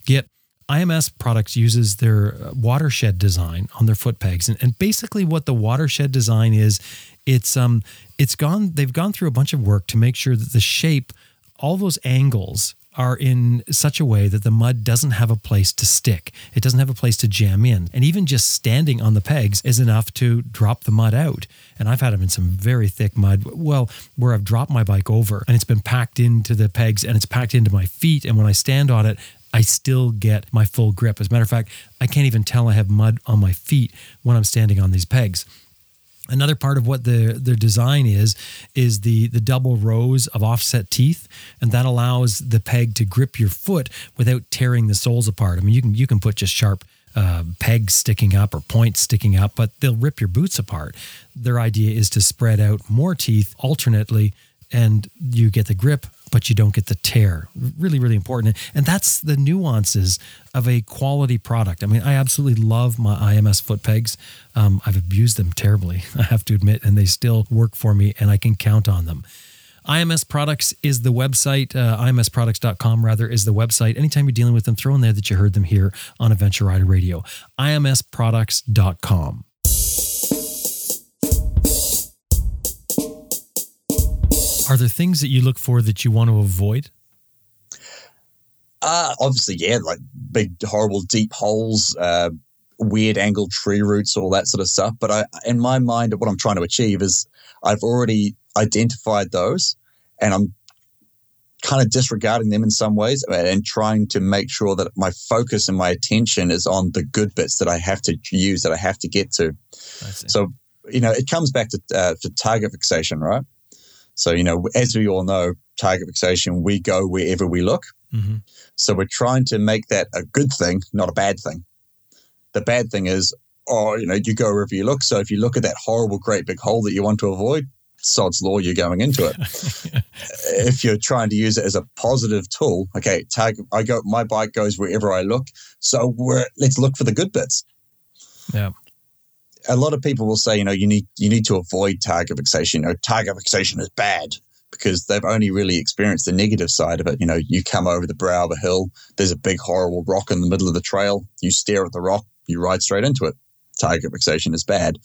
Yet IMS products uses their uh, watershed design on their foot pegs, and, and basically what the watershed design is, it's um it's gone. They've gone through a bunch of work to make sure that the shape all those angles are in such a way that the mud doesn't have a place to stick. It doesn't have a place to jam in. And even just standing on the pegs is enough to drop the mud out. And I've had them in some very thick mud, well, where I've dropped my bike over and it's been packed into the pegs and it's packed into my feet. And when I stand on it, I still get my full grip. As a matter of fact, I can't even tell I have mud on my feet when I'm standing on these pegs. Another part of what the their design is is the the double rows of offset teeth, and that allows the peg to grip your foot without tearing the soles apart. I mean, you can you can put just sharp uh, pegs sticking up or points sticking up, but they'll rip your boots apart. Their idea is to spread out more teeth alternately, and you get the grip but you don't get the tear. Really, really important. And that's the nuances of a quality product. I mean, I absolutely love my IMS foot pegs. Um, I've abused them terribly, I have to admit, and they still work for me, and I can count on them. IMS Products is the website. Uh, IMSproducts.com, rather, is the website. Anytime you're dealing with them, throw in there that you heard them here on Adventure Rider Radio. IMSproducts.com. Are there things that you look for that you want to avoid? Uh, obviously, yeah, like big, horrible, deep holes, uh, weird angled tree roots, all that sort of stuff. But I, in my mind, what I'm trying to achieve is I've already identified those, and I'm kind of disregarding them in some ways and trying to make sure that my focus and my attention is on the good bits that I have to use, that I have to get to. So, you know, it comes back to, uh, to target fixation, right? So, you know, as we all know, target fixation, we go wherever we look. Mm-hmm. So we're trying to make that a good thing, not a bad thing. The bad thing is, oh, you know, you go wherever you look. So if you look at that horrible, great big hole that you want to avoid, sod's law, you're going into it. if you're trying to use it as a positive tool, okay, tag, I go, my bike goes wherever I look. So we're, let's look for the good bits. Yeah. A lot of people will say, you know, you need you need to avoid target fixation. You know, target fixation is bad because they've only really experienced the negative side of it. You know, you come over the brow of a hill, there's a big horrible rock in the middle of the trail. You stare at the rock, you ride straight into it. Target fixation is bad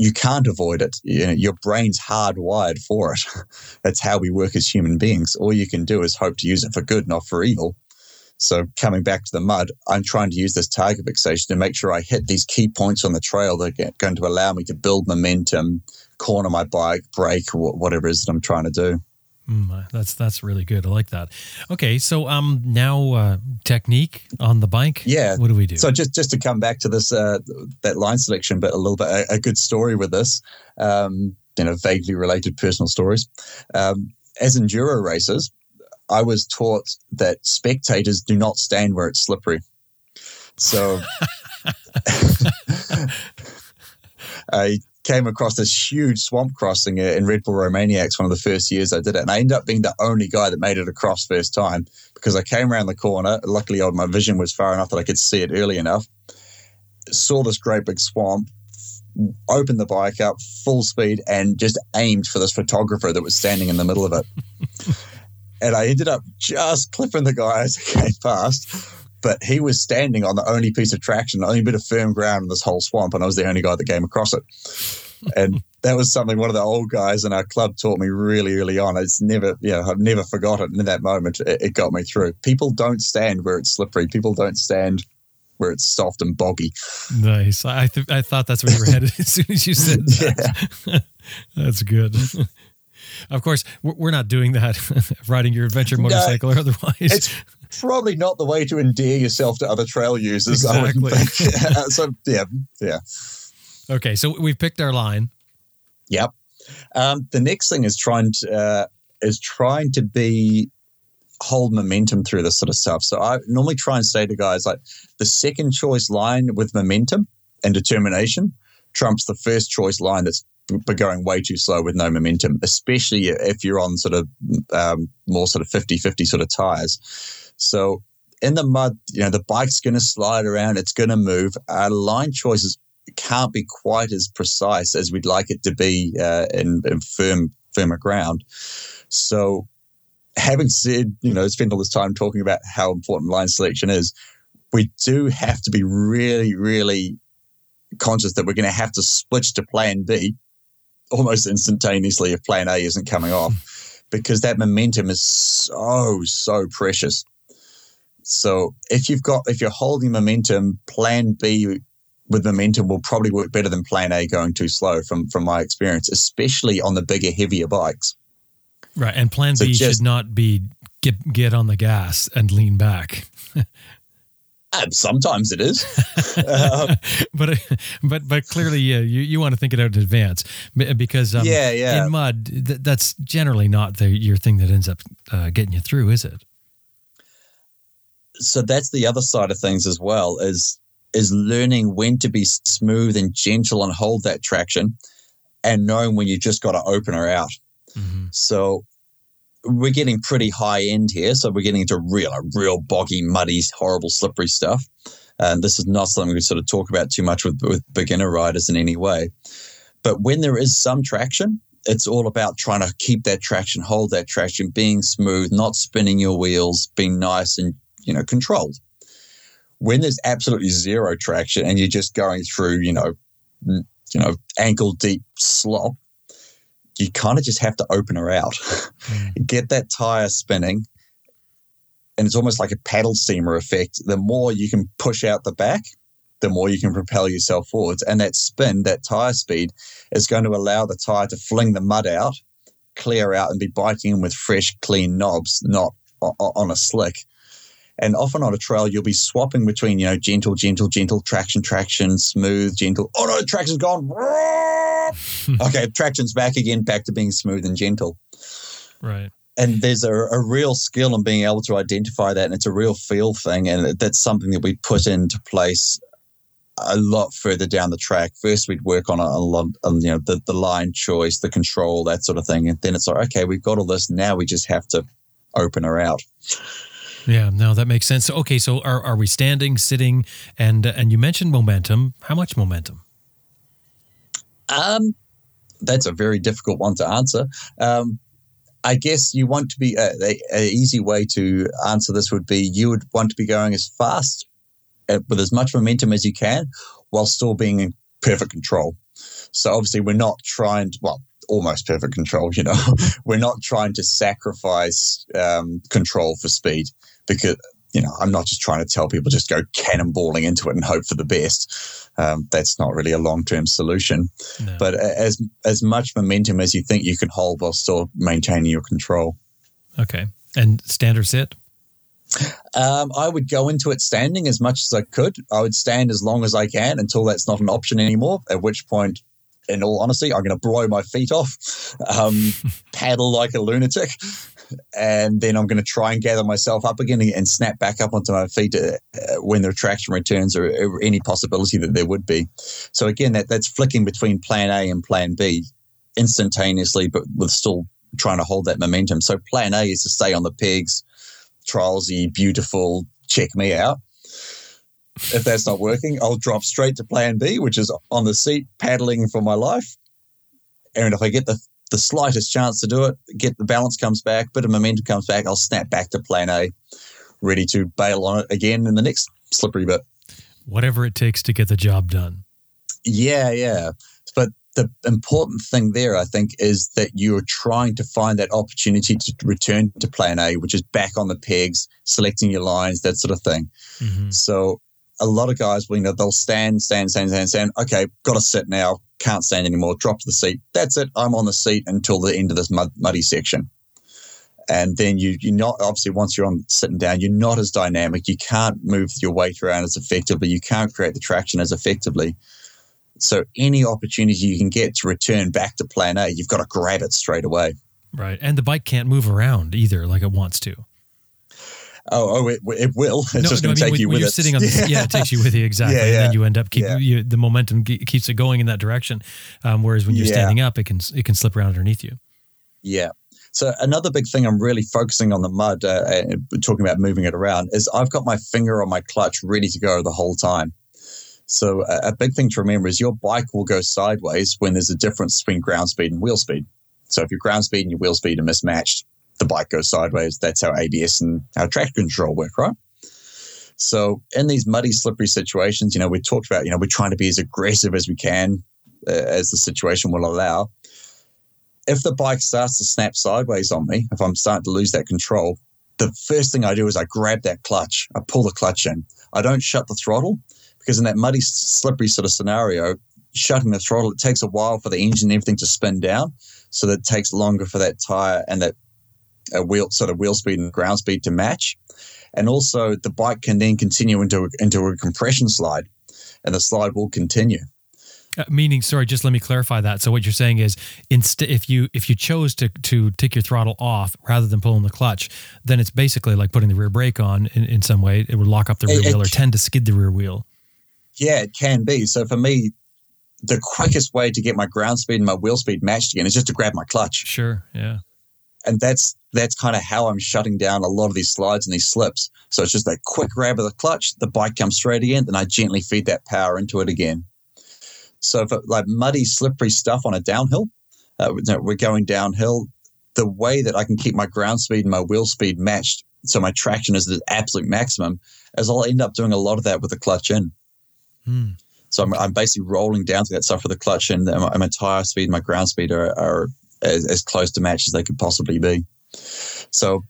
you can't avoid it. You know, your brain's hardwired for it. That's how we work as human beings. All you can do is hope to use it for good, not for evil. So coming back to the mud, I'm trying to use this target fixation to make sure I hit these key points on the trail that are going to allow me to build momentum, corner my bike, brake, whatever it is that I'm trying to do. Mm, that's that's really good. I like that. Okay, so um now uh, technique on the bike. Yeah. What do we do? So just just to come back to this uh, that line selection, but a little bit a, a good story with this. Um, you know, vaguely related personal stories. Um, as enduro racers, I was taught that spectators do not stand where it's slippery. So I came across this huge swamp crossing in Red Bull Romaniacs one of the first years I did it. And I ended up being the only guy that made it across first time because I came around the corner. Luckily, my vision was far enough that I could see it early enough. Saw this great big swamp, opened the bike up full speed, and just aimed for this photographer that was standing in the middle of it. and I ended up just clipping the guy as I came past but he was standing on the only piece of traction, the only bit of firm ground in this whole swamp, and I was the only guy that came across it. And that was something one of the old guys in our club taught me really early on. It's never, you know, I've never forgotten. And in that moment, it, it got me through. People don't stand where it's slippery. People don't stand where it's soft and boggy. Nice. I th- I thought that's where you were headed as soon as you said that. Yeah. that's good. Of course, we're not doing that riding your adventure motorcycle no, or otherwise. It's probably not the way to endear yourself to other trail users. Exactly. so yeah, yeah. Okay, so we've picked our line. Yep. Um, the next thing is trying to uh, is trying to be hold momentum through this sort of stuff. So I normally try and say to guys like the second choice line with momentum and determination trumps the first choice line that's going way too slow with no momentum, especially if you're on sort of um, more sort of 50 50 sort of tires. So in the mud, you know, the bike's going to slide around, it's going to move. Our line choices can't be quite as precise as we'd like it to be uh, in, in firm, firmer ground. So, having said, you know, spent all this time talking about how important line selection is, we do have to be really, really conscious that we're going to have to switch to plan B almost instantaneously if plan A isn't coming off hmm. because that momentum is so, so precious. So if you've got if you're holding momentum, plan B with momentum will probably work better than plan A going too slow from from my experience, especially on the bigger, heavier bikes. Right. And plan so B just, should not be get get on the gas and lean back. Uh, sometimes it is, uh, but but but clearly, yeah, you, you want to think it out in advance because um, yeah, yeah. in mud, th- that's generally not the your thing that ends up uh, getting you through, is it? so that's the other side of things as well is is learning when to be smooth and gentle and hold that traction and knowing when you just got to open her out. Mm-hmm. So we're getting pretty high end here. So we're getting into real, real boggy, muddy, horrible, slippery stuff. And this is not something we sort of talk about too much with, with beginner riders in any way. But when there is some traction, it's all about trying to keep that traction, hold that traction, being smooth, not spinning your wheels, being nice and you know, controlled. When there's absolutely zero traction and you're just going through, you know, you know, ankle deep slop, you kind of just have to open her out, mm. get that tire spinning, and it's almost like a paddle steamer effect. The more you can push out the back, the more you can propel yourself forwards. And that spin, that tire speed, is going to allow the tire to fling the mud out, clear out, and be biting in with fresh, clean knobs, not on a slick. And often on a trail, you'll be swapping between, you know, gentle, gentle, gentle, traction, traction, smooth, gentle. Oh no, traction's gone. okay, traction's back again, back to being smooth and gentle. Right. And there's a, a real skill in being able to identify that, and it's a real feel thing, and that's something that we put into place a lot further down the track. First, we'd work on a, a lot, on, you know, the, the line choice, the control, that sort of thing, and then it's like, okay, we've got all this. Now we just have to open her out. Yeah, no, that makes sense. Okay, so are, are we standing, sitting, and and you mentioned momentum. How much momentum? Um, that's a very difficult one to answer. Um, I guess you want to be uh, a, a, easy way to answer this would be you would want to be going as fast uh, with as much momentum as you can while still being in perfect control. So obviously we're not trying to well almost perfect control. You know, we're not trying to sacrifice um, control for speed because you know I'm not just trying to tell people just go cannonballing into it and hope for the best. Um, that's not really a long term solution. No. But as as much momentum as you think you can hold while still maintaining your control. Okay, and stand or sit. Um, I would go into it standing as much as I could. I would stand as long as I can until that's not an option anymore. At which point, in all honesty, I'm going to blow my feet off, um, paddle like a lunatic, and then I'm going to try and gather myself up again and snap back up onto my feet uh, when the attraction returns or, or, any possibility that there would be. So again, that that's flicking between Plan A and Plan B instantaneously, but with still trying to hold that momentum. So Plan A is to stay on the pegs, trialsy, beautiful, check me out. If that's not working, I'll drop straight to plan B, which is on the seat, paddling for my life. And if I get the, the slightest chance to do it, get the balance comes back, bit of momentum comes back, I'll snap back to plan A, ready to bail on it again in the next slippery bit. Whatever it takes to get the job done. Yeah, yeah. But the important thing there, I think, is that you're trying to find that opportunity to return to plan A, which is back on the pegs, selecting your lines, that sort of thing. Mm-hmm. So a lot of guys, you know, they'll stand, stand, stand, stand, stand. Okay, got to sit now. Can't stand anymore. Drop to the seat. That's it. I'm on the seat until the end of this mud, muddy section. And then you, you're not obviously once you're on sitting down, you're not as dynamic. You can't move your weight around as effectively. You can't create the traction as effectively. So any opportunity you can get to return back to plan A, you've got to grab it straight away. Right. And the bike can't move around either like it wants to. Oh, oh, it, it will. It's no, just no, going to take when, you when with you're it. sitting on the, yeah, it takes you with you exactly, yeah, yeah. and then you end up keep yeah. you, the momentum keeps it going in that direction. Um, whereas when you're yeah. standing up, it can it can slip around underneath you. Yeah. So another big thing I'm really focusing on the mud, uh, uh, talking about moving it around, is I've got my finger on my clutch ready to go the whole time. So a, a big thing to remember is your bike will go sideways when there's a difference between ground speed and wheel speed. So if your ground speed and your wheel speed are mismatched, the bike goes sideways. That's how ABS and how traction control work, right? So in these muddy, slippery situations, you know, we talked about, you know, we're trying to be as aggressive as we can uh, as the situation will allow. If the bike starts to snap sideways on me, if I'm starting to lose that control, the first thing I do is I grab that clutch. I pull the clutch in. I don't shut the throttle because in that muddy, slippery sort of scenario, shutting the throttle, it takes a while for the engine and everything to spin down. So that it takes longer for that tire and that a wheel sort of wheel speed and ground speed to match. And also the bike can then continue into a, into a compression slide and the slide will continue. Uh, meaning, sorry, just let me clarify that. So what you're saying is, inst- if you if you chose to to take your throttle off rather than pulling the clutch, then it's basically like putting the rear brake on in, in some way. It would lock up the rear it, wheel or tend to skid the rear wheel. Yeah, it can be. So for me, the quickest way to get my ground speed and my wheel speed matched again is just to grab my clutch. Sure. Yeah and that's that's kind of how I'm shutting down a lot of these slides and these slips. So it's just that quick grab of the clutch, the bike comes straight again, then I gently feed that power into it again. So for like muddy, slippery stuff on a downhill, uh, we're going downhill. The way that I can keep my ground speed and my wheel speed matched, so my traction is the absolute maximum, is I'll end up doing a lot of that with the clutch in. Hmm. So I'm, I'm, basically rolling down to that stuff with the clutch in, and my, my tire speed, my ground speed are, are as, as close to match as they could possibly be. So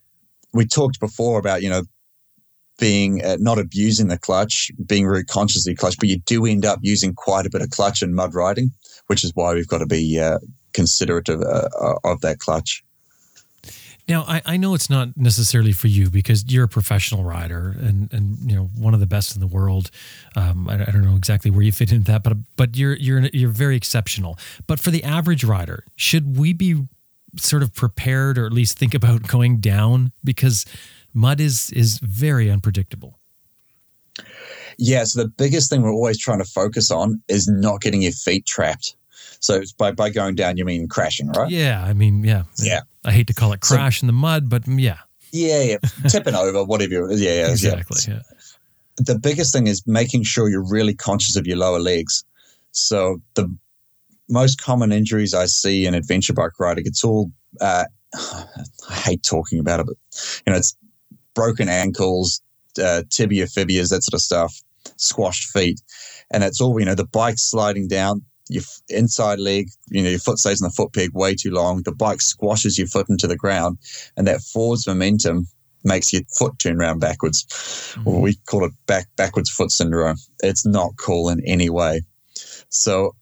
we talked before about, you know, being uh, not abusing the clutch, being very consciously clutch, but you do end up using quite a bit of clutch in mud riding, which is why we've got to be uh, considerate of, uh, of that clutch. Now, I, I know it's not necessarily for you because you're a professional rider and, and you know one of the best in the world. Um, I, I, don't know exactly where you fit into that, but but you're you're you're very exceptional. But for the average rider, should we be sort of prepared or at least think about going down because mud is is very unpredictable? Yeah, so the biggest thing we're always trying to focus on is not getting your feet trapped. So by by going down, you mean crashing, right? Yeah, I mean, yeah, yeah. I hate to call it crash so, in the mud, but mm, yeah, yeah, yeah, tipping over, whatever. Yeah, yeah, exactly. Yeah. yeah. The biggest thing is making sure you're really conscious of your lower legs. So the most common injuries I see in adventure bike riding, it's all. Uh, I hate talking about it, but you know, it's broken ankles, uh, tibia, fibulas, that sort of stuff, squashed feet, and that's all you know. The bike's sliding down, your inside leg, you know, your foot stays on the foot peg way too long. The bike squashes your foot into the ground, and that forwards momentum makes your foot turn around backwards. Mm-hmm. We call it back backwards foot syndrome. It's not cool in any way. So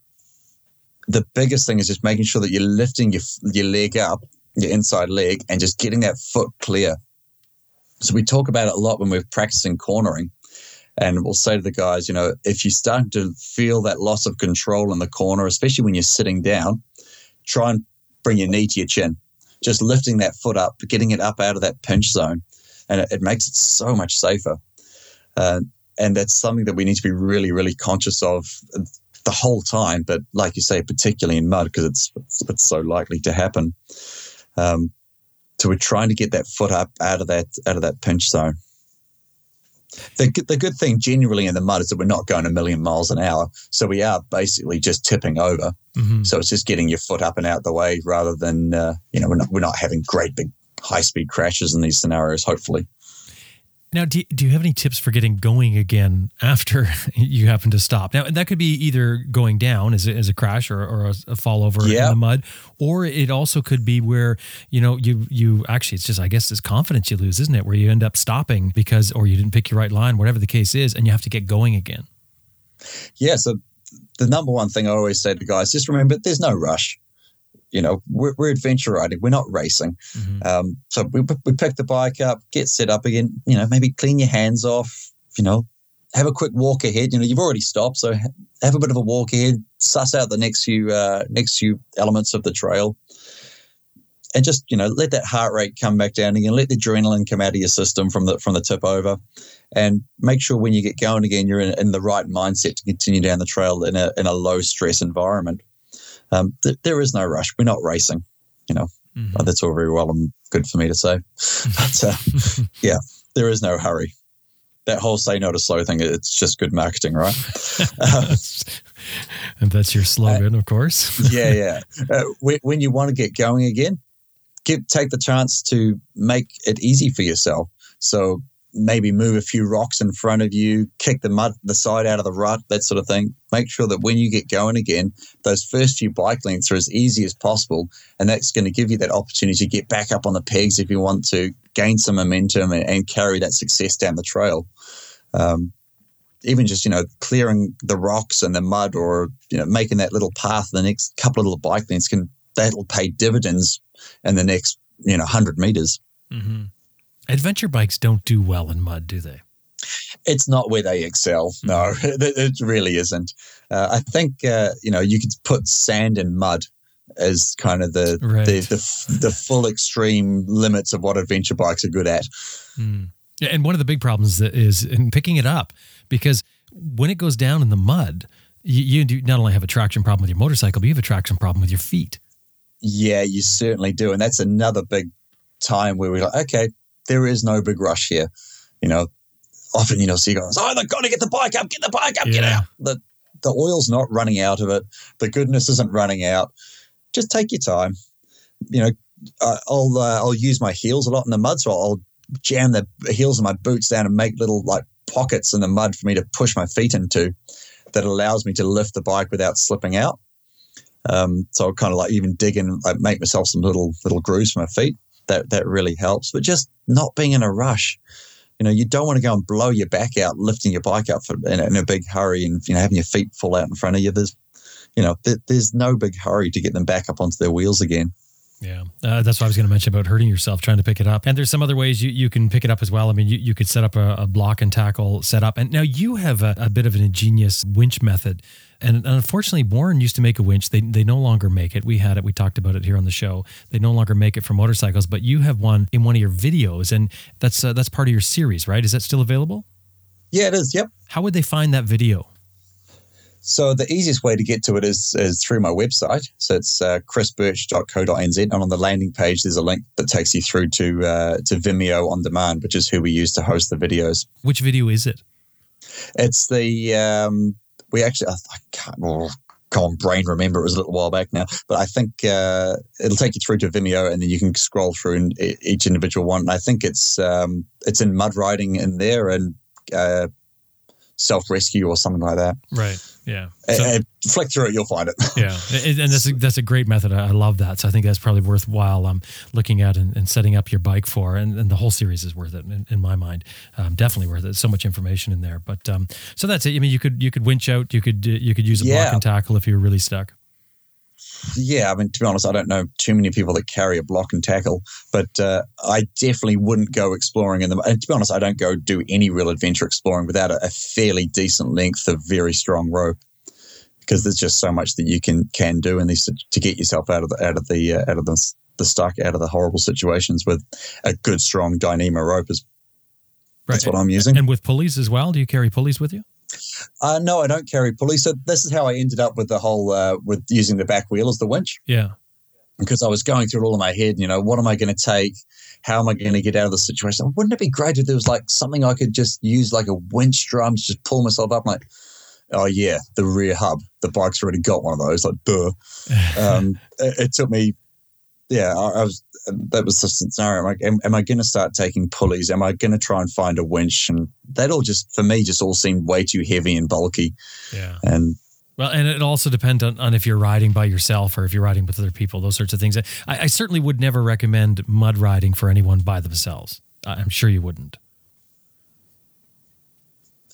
the biggest thing is just making sure that you're lifting your your leg up, your inside leg, and just getting that foot clear. So we talk about it a lot when we're practicing cornering. And we'll say to the guys, you know, if you start to feel that loss of control in the corner, especially when you're sitting down, try and bring your knee to your chin. Just lifting that foot up, getting it up out of that pinch zone. And it, it makes it so much safer. Uh, and that's something that we need to be really, really conscious of the whole time. But like you say, particularly in mud, because it's, it's, it's so likely to happen. Um, so we're trying to get that foot up out of that out of that pinch zone the, the good thing generally in the mud is that we're not going a million miles an hour. So we are basically just tipping over. Mm-hmm. So it's just getting your foot up and out the way rather than, uh, you know, we're not, we're not having great big high speed crashes in these scenarios, hopefully. Now, do, do you have any tips for getting going again after you happen to stop? Now, that could be either going down as a, as a crash or, or a, a fall over yeah. in the mud, or it also could be where, you know, you, you actually, it's just, I guess it's confidence you lose, isn't it? Where you end up stopping because, or you didn't pick your right line, whatever the case is, and you have to get going again. Yeah. So the number one thing I always say to guys, just remember there's no rush you know, we're, we're adventure riding. We're not racing. Mm-hmm. Um, so we, we pick the bike up, get set up again, you know, maybe clean your hands off, you know, have a quick walk ahead. You know, you've already stopped. So have a bit of a walk ahead, suss out the next few, uh, next few elements of the trail and just, you know, let that heart rate come back down again, let the adrenaline come out of your system from the, from the tip over and make sure when you get going again, you're in, in the right mindset to continue down the trail in a, in a low stress environment um, th- there is no rush. We're not racing, you know. Mm-hmm. that's all very well and good for me to say, but uh, yeah, there is no hurry. That whole "say no to slow" thing, it's just good marketing, right? uh, and that's your slogan, uh, of course. yeah, yeah. Uh, when, when you want to get going again, give, take the chance to make it easy for yourself. So maybe move a few rocks in front of you, kick the mud, the side out of the rut, that sort of thing. Make sure that when you get going again, those first few bike lengths are as easy as possible. And that's going to give you that opportunity to get back up on the pegs if you want to gain some momentum and, and carry that success down the trail. Um, even just, you know, clearing the rocks and the mud or, you know, making that little path the next couple of little bike lengths can, that'll pay dividends in the next, you know, 100 meters. Mm-hmm. Adventure bikes don't do well in mud, do they? It's not where they excel. No, hmm. it, really isn't. Uh, I think uh, you know you could put sand and mud as kind of the, right. the, the the full extreme limits of what adventure bikes are good at. Mm. And one of the big problems is in picking it up because when it goes down in the mud, you, you not only have a traction problem with your motorcycle, but you have a traction problem with your feet. Yeah, you certainly do, and that's another big time where we're like, okay, there is no big rush here. You know, often, you know, see guys, oh, they've got to get the bike up, get the bike up, yeah. get out. The, the oil's not running out of it. The goodness isn't running out. Just take your time. You know, I'll uh, I'll use my heels a lot in the mud, so I'll jam the heels of my boots down and make little like pockets in the mud for me to push my feet into. That allows me to lift the bike without slipping out. Um, so I'll kind of like even dig in, like make myself some little little grooves for my feet that that really helps. But just not being in a rush. You know, you don't want to go and blow your back out lifting your bike up for, in, in, a big hurry and you know having your feet fall out in front of you. There's, you know, th- there's no big hurry to get them back up onto their wheels again. Yeah, uh, that's what I was going to mention about hurting yourself trying to pick it up. And there's some other ways you, you can pick it up as well. I mean, you, you could set up a, a block and tackle setup. And now you have a, a bit of an ingenious winch method. And unfortunately, Warn used to make a winch. They, they no longer make it. We had it. We talked about it here on the show. They no longer make it for motorcycles, but you have one in one of your videos, and that's uh, that's part of your series, right? Is that still available? Yeah, it is. Yep. How would they find that video? So the easiest way to get to it is, is through my website. So it's uh, chrisbirch.co.nz, and on the landing page there's a link that takes you through to uh, to Vimeo on demand, which is who we use to host the videos. Which video is it? It's the um, we actually I, I can't. Oh, can't brain remember. It was a little while back now, but I think uh, it'll take you through to Vimeo, and then you can scroll through each individual one. And I think it's um, it's in mud riding in there and uh, self rescue or something like that. Right. Yeah. So, uh, flick through it, you'll find it. yeah, and that's a, that's a great method. I love that. So I think that's probably worthwhile um, looking at and, and setting up your bike for. And, and, the whole series is worth it in, in my mind. Um, definitely worth it. So much information in there. But um, so that's it. I mean, you could you could winch out. You could you could use a yeah. block and tackle if you were really stuck. Yeah, I mean, to be honest, I don't know too many people that carry a block and tackle, but uh, I definitely wouldn't go exploring in them. And to be honest, I don't go do any real adventure exploring without a, a fairly decent length of very strong rope, because there's just so much that you can can do in these to, to get yourself out of the out of the uh, out of the the stuck out of the horrible situations with a good strong Dyneema rope is. Right. That's what I'm using. And with pulleys as well. Do you carry pulleys with you? Uh, no, I don't carry pulleys. So this is how I ended up with the whole uh, with using the back wheel as the winch. Yeah. Because I was going through it all in my head. You know, what am I going to take? How am I going to get out of the situation? Wouldn't it be great if there was like something I could just use, like a winch drum, to just pull myself up? I'm like, oh yeah, the rear hub. The bike's already got one of those. Like, duh. um, it, it, took me yeah, I, I, was. That was the scenario. Like, am, am I going to start taking pulleys? Am I going to try and find a winch? And that all just for me just all seemed way too heavy and bulky. Yeah. And well, and it also depends on, on if you're riding by yourself or if you're riding with other people. Those sorts of things. I, I certainly would never recommend mud riding for anyone by themselves. I'm sure you wouldn't.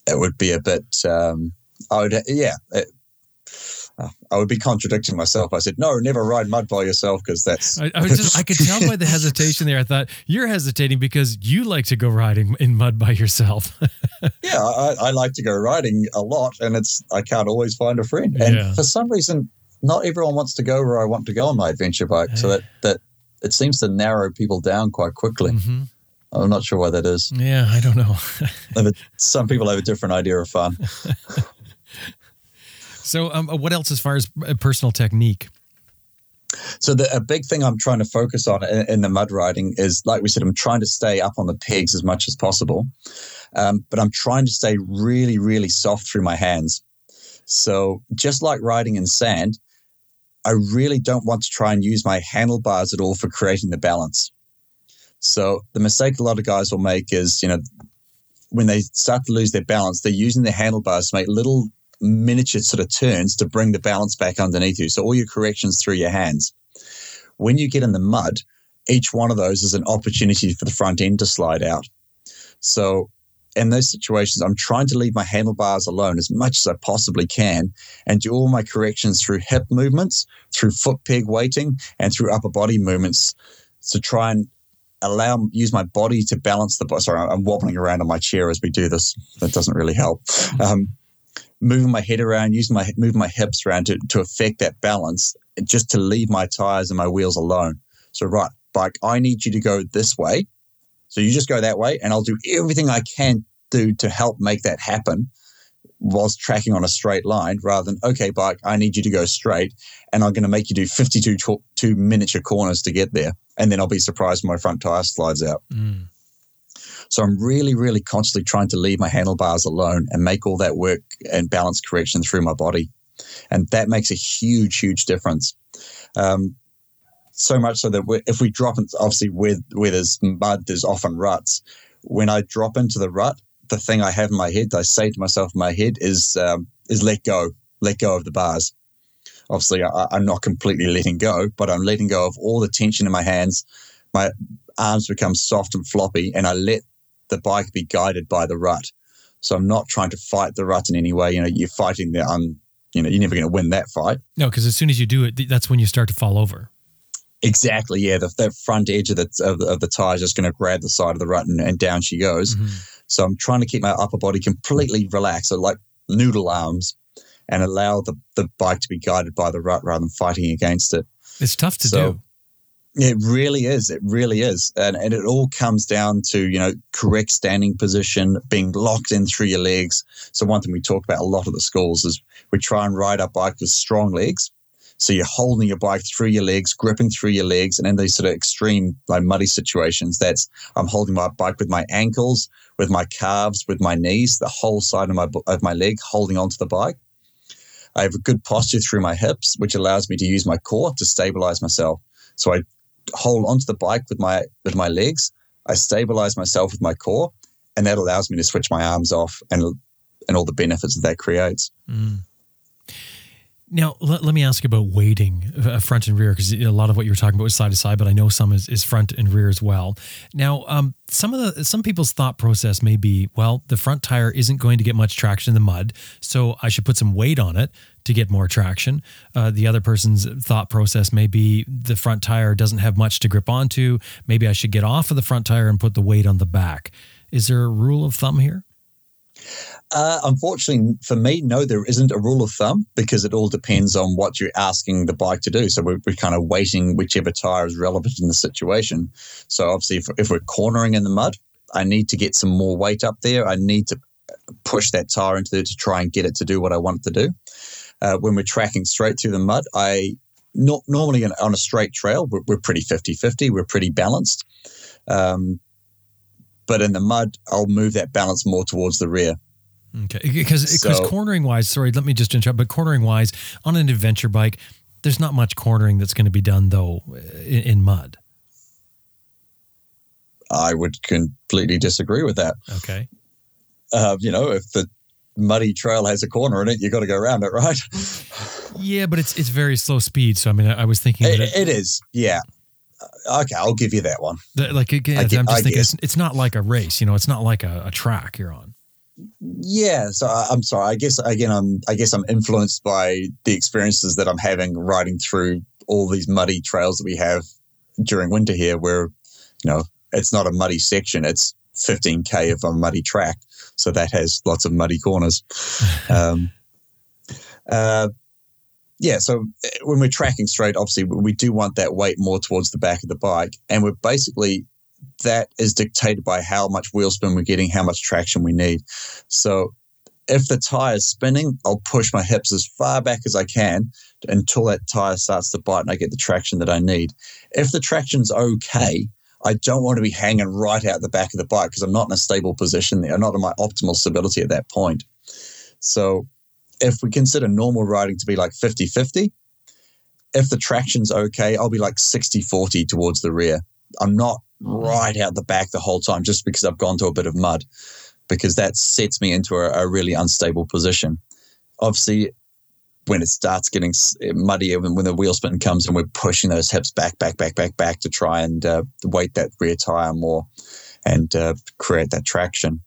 It would be a bit. Um, I would, yeah. It, I would be contradicting myself. I said, no, never ride mud by yourself because that's. I, I, was just, I could tell by the hesitation there. I thought you're hesitating because you like to go riding in mud by yourself. yeah, I, I, like to go riding a lot, and it's I can't always find a friend. And yeah. for some reason, not everyone wants to go where I want to go on my adventure bike. So that that it seems to narrow people down quite quickly. Mm-hmm. I'm not sure why that is. Yeah, I don't know. Some people have a different idea of fun. So, um, what else as far as uh, personal technique? So the, a big thing I'm trying to focus on in, in, the mud riding is, like we said, I'm trying to stay up on the pegs as much as possible, um, but I'm trying to stay really, really soft through my hands. So just like riding in sand, I really don't want to try and use my handlebars at all for creating the balance. So the mistake a lot of guys will make is, you know, when they start to lose their balance, they're using their handlebars to make little miniature sort of turns to bring the balance back underneath you. So all your corrections through your hands. When you get in the mud, each one of those is an opportunity for the front end to slide out. So in those situations, I'm trying to leave my handlebars alone as much as I possibly can and do all my corrections through hip movements, through foot peg weighting, and through upper body movements to try and allow use my body to balance the sorry i'm wobbling around on my chair as we do this that doesn't really help um, moving my head around, using my moving my hips around to, to affect that balance, just to leave my tires and my wheels alone. So right, bike, I need you to go this way. So you just go that way, and I'll do everything I can do to help make that happen whilst tracking on a straight line rather than, okay, bike, I need you to go straight and I'm going to make you do 52 two miniature corners to get there. And then I'll be surprised when my front tire slides out. Mm. So I'm really, really constantly trying to leave my handlebars alone and make all that work and balance correction through my body. And that makes a huge, huge difference. Um, so much so that if we drop, obviously where, where there's mud, there's often ruts. When I drop into the rut, the thing I have in my head, I say to myself in my head is, um, is let go, let go of the bars. Obviously, I, I'm not completely letting go, but I'm letting go of all the tension in my hands. My arms become soft and floppy, and I let the bike be guided by the rut. So I'm not trying to fight the rut in any way. You know, you're fighting the un, you know, you're never going to win that fight. No, because as soon as you do it, that's when you start to fall over. Exactly. Yeah, the, the front edge of the of the, of the tire is just going to grab the side of the rut and, and down she goes. Mm-hmm. So I'm trying to keep my upper body completely relaxed, so like noodle arms, and allow the the bike to be guided by the rut rather than fighting against it. It's tough to so, do. It really is. It really is. And, and it all comes down to, you know, correct standing position, being locked in through your legs. So one thing we talk about a lot of the schools is we try and ride our bike with strong legs. So you're holding your bike through your legs, gripping through your legs. And in these sort of extreme, like muddy situations, that's I'm holding my bike with my ankles, with my calves, with my knees, the whole side of my, of my leg holding onto the bike. I have a good posture through my hips, which allows me to use my core to stabilize myself. So I hold onto the bike with my with my legs. I stabilize myself with my core, and that allows me to switch my arms off and and all the benefits that that creates. Mm. Now, let, let me ask you about weighting uh, front and rear because a lot of what you were talking about was side to side, but I know some is, is front and rear as well. Now, um, some of the some people's thought process may be, well, the front tire isn't going to get much traction in the mud, so I should put some weight on it to get more traction. Uh, the other person's thought process may be the front tire doesn't have much to grip onto. Maybe I should get off of the front tire and put the weight on the back. Is there a rule of thumb here? Uh, unfortunately, for me, no, there isn't a rule of thumb because it all depends on what you're asking the bike to do. So we're, we're kind of weighting whichever tire is relevant in the situation. So obviously, if, if we're cornering in the mud, I need to get some more weight up there. I need to push that tire into it to try and get it to do what I want it to do. Uh, when we're tracking straight through the mud, I not normally on a straight trail, we're, we're pretty 50 50, we're pretty balanced. Um, but in the mud, I'll move that balance more towards the rear. Okay, because because so, cornering wise, sorry, let me just interrupt. But cornering wise, on an adventure bike, there's not much cornering that's going to be done though in, in mud. I would completely disagree with that. Okay. Uh, you know, if the muddy trail has a corner in it, you got to go around it, right? yeah, but it's it's very slow speed. So I mean, I, I was thinking it, it, it is. Yeah. Uh, okay, I'll give you that one. The, like again, I am just I thinking, it's, it's, not like a race. You know, it's not like a, a track you're on. Yeah, so I, I'm sorry. I guess again, I'm I guess I'm influenced by the experiences that I'm having riding through all these muddy trails that we have during winter here, where you know it's not a muddy section; it's 15k of a muddy track, so that has lots of muddy corners. um, uh, yeah, so uh, when we're tracking straight, obviously we do want that weight more towards the back of the bike, and we're basically that is dictated by how much wheel spin we're getting, how much traction we need. So if the tire is spinning, I'll push my hips as far back as I can until that tire starts to bite and I get the traction that I need. If the traction's okay, I don't want to be hanging right out the back of the bike because I'm not in a stable position there. I'm not in my optimal stability at that point. So if we consider normal riding to be like 50 50, if the traction's okay, I'll be like 60 40 towards the rear. I'm not right out the back the whole time just because I've gone to a bit of mud, because that sets me into a, a really unstable position. Obviously, when it starts getting muddy, when, when the wheel spin comes and we're pushing those hips back, back, back, back, back to try and uh, weight that rear tire more and uh, create that traction.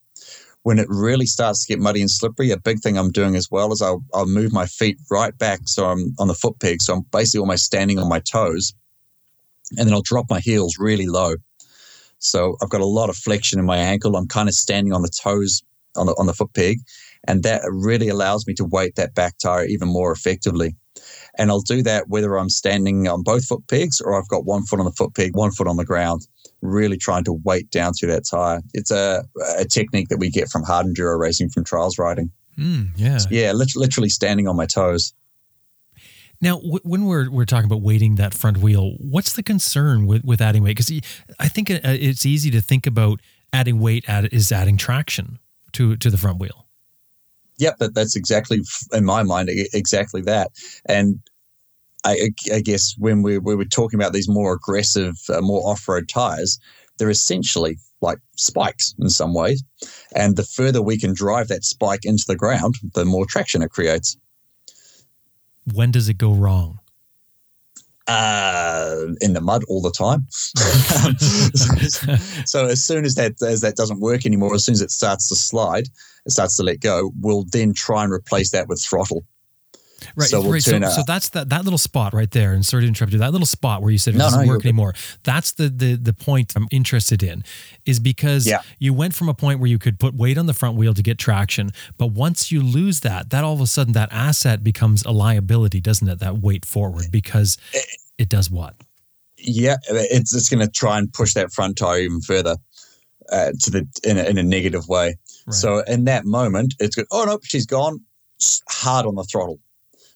When it really starts to get muddy and slippery, a big thing I'm doing as well is I'll, I'll move my feet right back so I'm on the foot peg. So I'm basically almost standing on my toes. And then I'll drop my heels really low so I've got a lot of flexion in my ankle. I'm kind of standing on the toes on the on the foot peg, and that really allows me to weight that back tire even more effectively. And I'll do that whether I'm standing on both foot pegs or I've got one foot on the foot peg, one foot on the ground, really trying to weight down through that tire. It's a, a technique that we get from hard enduro racing, from trials riding. Mm, yeah. So yeah, literally standing on my toes. Now, w- when we're we're talking about weighting that front wheel, what's the concern with, with adding weight? Because I think uh, it's easy to think about adding weight at, is adding traction to to the front wheel. Yep, that, that's exactly in my mind exactly that. And I, I guess when we, we were talking about these more aggressive, uh, more off road tires, they're essentially like spikes in some ways. And the further we can drive that spike into the ground, the more traction it creates when does it go wrong? Uh, in the mud all the time. so, so, as soon as that as that doesn't work anymore, as soon as it starts to slide, starts to let go. We'll then try and replace that with throttle. Right, so, we'll right. So, so, that's that that little spot right there. And sorry to interrupt you. That little spot where you said it no, doesn't no, work anymore. That's the the the point I'm interested in, is because yeah. you went from a point where you could put weight on the front wheel to get traction, but once you lose that, that all of a sudden that asset becomes a liability, doesn't it? That weight forward because it does what? Yeah, it's it's going to try and push that front tire even further uh, to the in a, in a negative way. Right. So in that moment, it's good. Oh no, she's gone. Hard on the throttle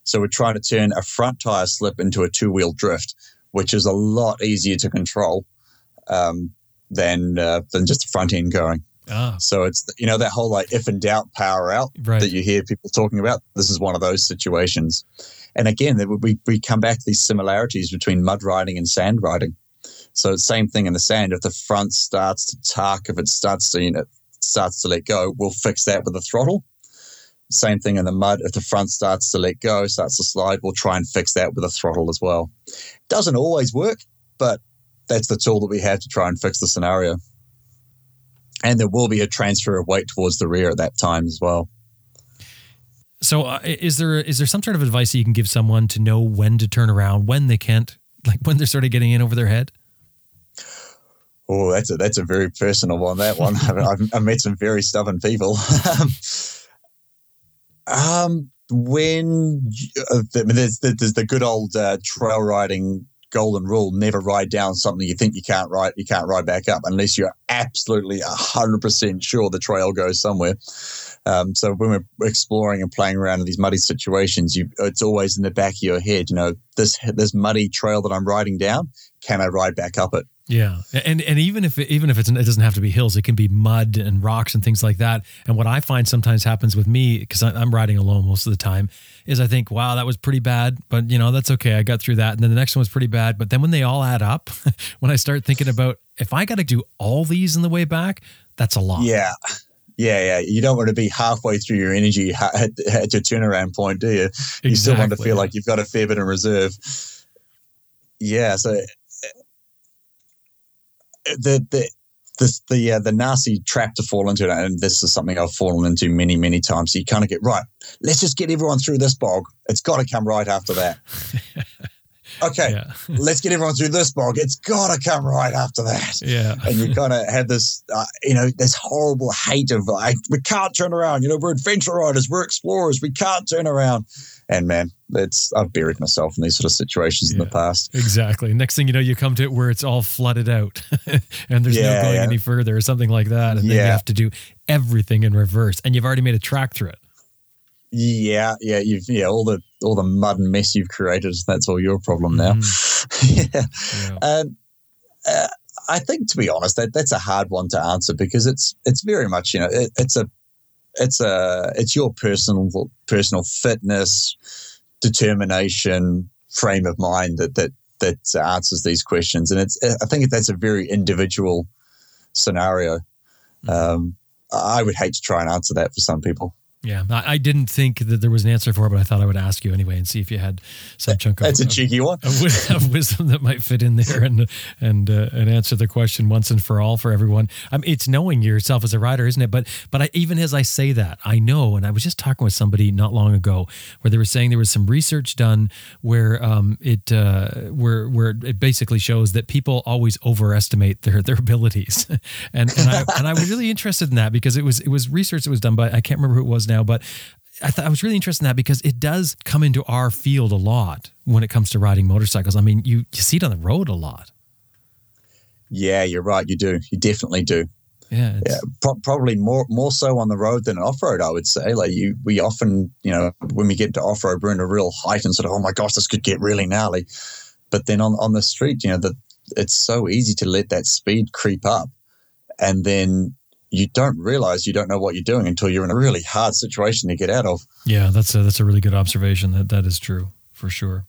so we're trying to turn a front tire slip into a two wheel drift, which is a lot easier to control um, than uh, than just the front end going. Ah. So it's you know that whole like if in doubt power out right. that you hear people talking about. This is one of those situations, and again we we come back to these similarities between mud riding and sand riding. So same thing in the sand. If the front starts to tuck, if it starts to you know starts to let go, we'll fix that with the throttle. Same thing in the mud. If the front starts to let go, starts to slide, we'll try and fix that with a throttle as well. Doesn't always work, but that's the tool that we have to try and fix the scenario. And there will be a transfer of weight towards the rear at that time as well. So, uh, is there is there some sort of advice that you can give someone to know when to turn around, when they can't, like when they're sort of getting in over their head? Oh, that's a that's a very personal one. That one, I've, I've met some very stubborn people. Um, when uh, there's, there's the good old uh, trail riding golden rule: never ride down something you think you can't ride. You can't ride back up unless you're absolutely hundred percent sure the trail goes somewhere. Um, so when we're exploring and playing around in these muddy situations, you, it's always in the back of your head. You know, this this muddy trail that I'm riding down, can I ride back up it? Yeah, and and even if it, even if it's it doesn't have to be hills, it can be mud and rocks and things like that. And what I find sometimes happens with me because I'm riding alone most of the time is I think, wow, that was pretty bad, but you know that's okay. I got through that, and then the next one was pretty bad. But then when they all add up, when I start thinking about if I got to do all these in the way back, that's a lot. Yeah. Yeah, yeah. You don't want to be halfway through your energy at, at your turnaround point, do you? Exactly, you still want to feel like you've got a fair bit in reserve. Yeah, so the the the the, uh, the nasty trap to fall into, and this is something I've fallen into many many times. So you kind of get right. Let's just get everyone through this bog. It's got to come right after that. okay, let's get everyone through this bog. It's got to come right after that. Yeah. And you kind of have this, uh, you know, this horrible hate of like, we can't turn around. You know, we're adventure riders, we're explorers, we can't turn around. And man, it's I've buried myself in these sort of situations yeah, in the past. Exactly. Next thing you know, you come to it where it's all flooded out, and there's yeah, no going yeah. any further, or something like that, and then you have to do everything in reverse, and you've already made a track through it. Yeah, yeah, you've yeah all the all the mud and mess you've created. That's all your problem now. Mm. yeah. Um, uh, I think, to be honest, that that's a hard one to answer because it's it's very much you know it, it's a it's a it's your personal personal fitness, determination, frame of mind that that that answers these questions, and it's I think that's a very individual scenario. Mm-hmm. Um, I would hate to try and answer that for some people. Yeah, I, I, didn't think that there was an answer for it, but I thought I would ask you anyway and see if you had some chunk of, That's a cheeky one. Of, of, wisdom that might fit in there and and uh, and answer the question once and for all for everyone. I mean, it's knowing yourself as a writer, isn't it? But but I, even as I say that, I know, and I was just talking with somebody not long ago where they were saying there was some research done where um, it uh, where where it basically shows that people always overestimate their their abilities, and and I and I was really interested in that because it was it was research that was done by I can't remember who it was now, but I thought I was really interested in that because it does come into our field a lot when it comes to riding motorcycles. I mean, you you see it on the road a lot. Yeah, you're right. You do. You definitely do. Yeah, yeah pro- probably more more so on the road than off road. I would say. Like you, we often, you know, when we get to off road, we're in a real height and sort of, oh my gosh, this could get really gnarly. But then on on the street, you know, that it's so easy to let that speed creep up, and then you don't realize you don't know what you're doing until you're in a really hard situation to get out of. Yeah, that's a, that's a really good observation. That that is true for sure.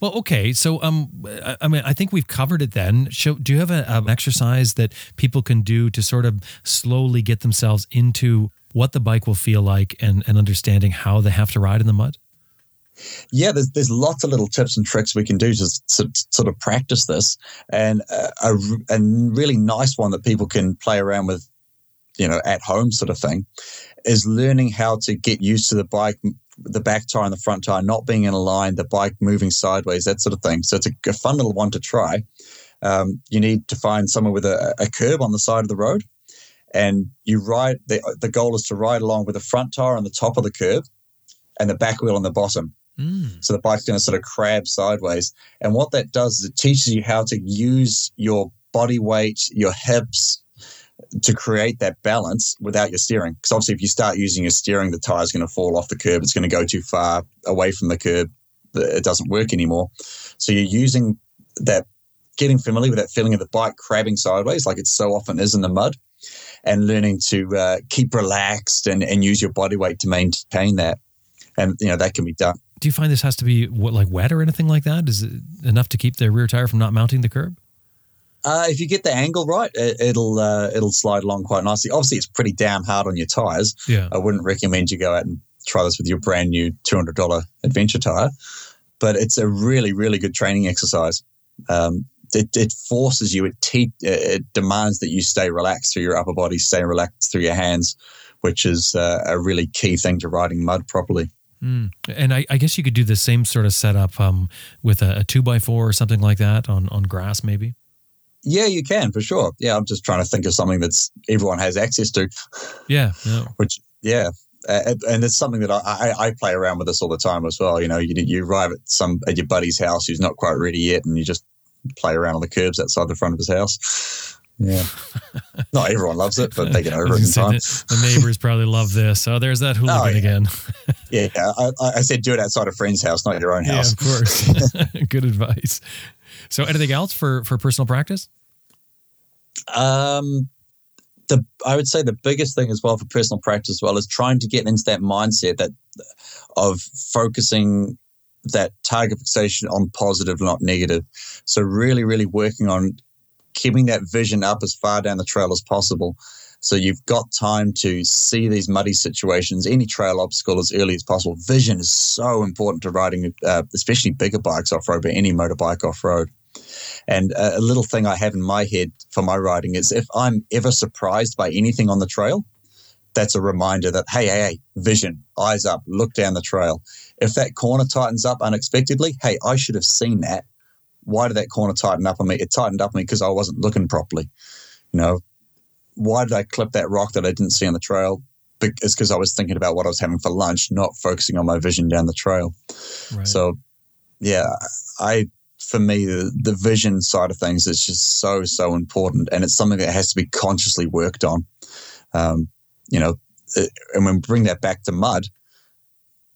Well, okay. So, um, I mean, I think we've covered it. Then, so, do you have a, an exercise that people can do to sort of slowly get themselves into what the bike will feel like and and understanding how they have to ride in the mud? Yeah, there's there's lots of little tips and tricks we can do to, to sort of practice this, and a, a really nice one that people can play around with, you know, at home sort of thing, is learning how to get used to the bike, the back tire and the front tire not being in a line, the bike moving sideways, that sort of thing. So it's a, a fun little one to try. Um, you need to find somewhere with a, a curb on the side of the road, and you ride. The, the goal is to ride along with the front tire on the top of the curb, and the back wheel on the bottom. Mm. So the bike's going to sort of crab sideways. And what that does is it teaches you how to use your body weight, your hips, to create that balance without your steering. Because obviously, if you start using your steering, the tire is going to fall off the curb. It's going to go too far away from the curb. It doesn't work anymore. So you're using that, getting familiar with that feeling of the bike crabbing sideways, like it so often is in the mud, and learning to uh, keep relaxed and, and use your body weight to maintain that. And you know that can be done. Do you find this has to be what, like wet or anything like that? Is it enough to keep the rear tire from not mounting the curb? Uh, if you get the angle right, it, will uh, it'll slide along quite nicely. Obviously, it's pretty damn hard on your tires. Yeah, I wouldn't recommend you go out and try this with your brand new two hundred dollar adventure tire, but it's a really really good training exercise. Um, it, it, forces you, it, te- it demands that you stay relaxed through your upper body, stay relaxed through your hands, which is uh, a really key thing to riding mud properly. Mm. And I, I, guess you could do the same sort of setup um, with a, a, two by four or something like that on, on grass, maybe. Yeah, you can for sure. Yeah, I'm just trying to think of something that's everyone has access to. Yeah, yeah. Which yeah, uh, and it's something that I, I, I, play around with this all the time as well. You know, you you arrive at some at your buddy's house who's not quite ready yet, and you just play around on the curbs outside the front of his house. Yeah, not everyone loves it, but they get over it in time. The, the, neighbors probably love this. Oh, there's that hooligan oh, yeah. again. yeah, I, I, said do it outside a friend's house, not your own house. Yeah, of course. Good advice. So, anything else for for personal practice? Um, the I would say the biggest thing as well for personal practice as well is trying to get into that mindset that of focusing that target fixation on positive, not negative. So really, really working on keeping that vision up as far down the trail as possible. So you've got time to see these muddy situations, any trail obstacle as early as possible. Vision is so important to riding, uh, especially bigger bikes off road, but any motorbike off road. And a little thing I have in my head for my riding is if I'm ever surprised by anything on the trail, that's a reminder that, hey, hey, hey, vision, eyes up, look down the trail. If that corner tightens up unexpectedly, hey, I should have seen that why did that corner tighten up on me? It tightened up on me because I wasn't looking properly. You know, why did I clip that rock that I didn't see on the trail? It's because I was thinking about what I was having for lunch, not focusing on my vision down the trail. Right. So, yeah, I for me the, the vision side of things is just so so important, and it's something that has to be consciously worked on. Um, you know, and when we bring that back to mud,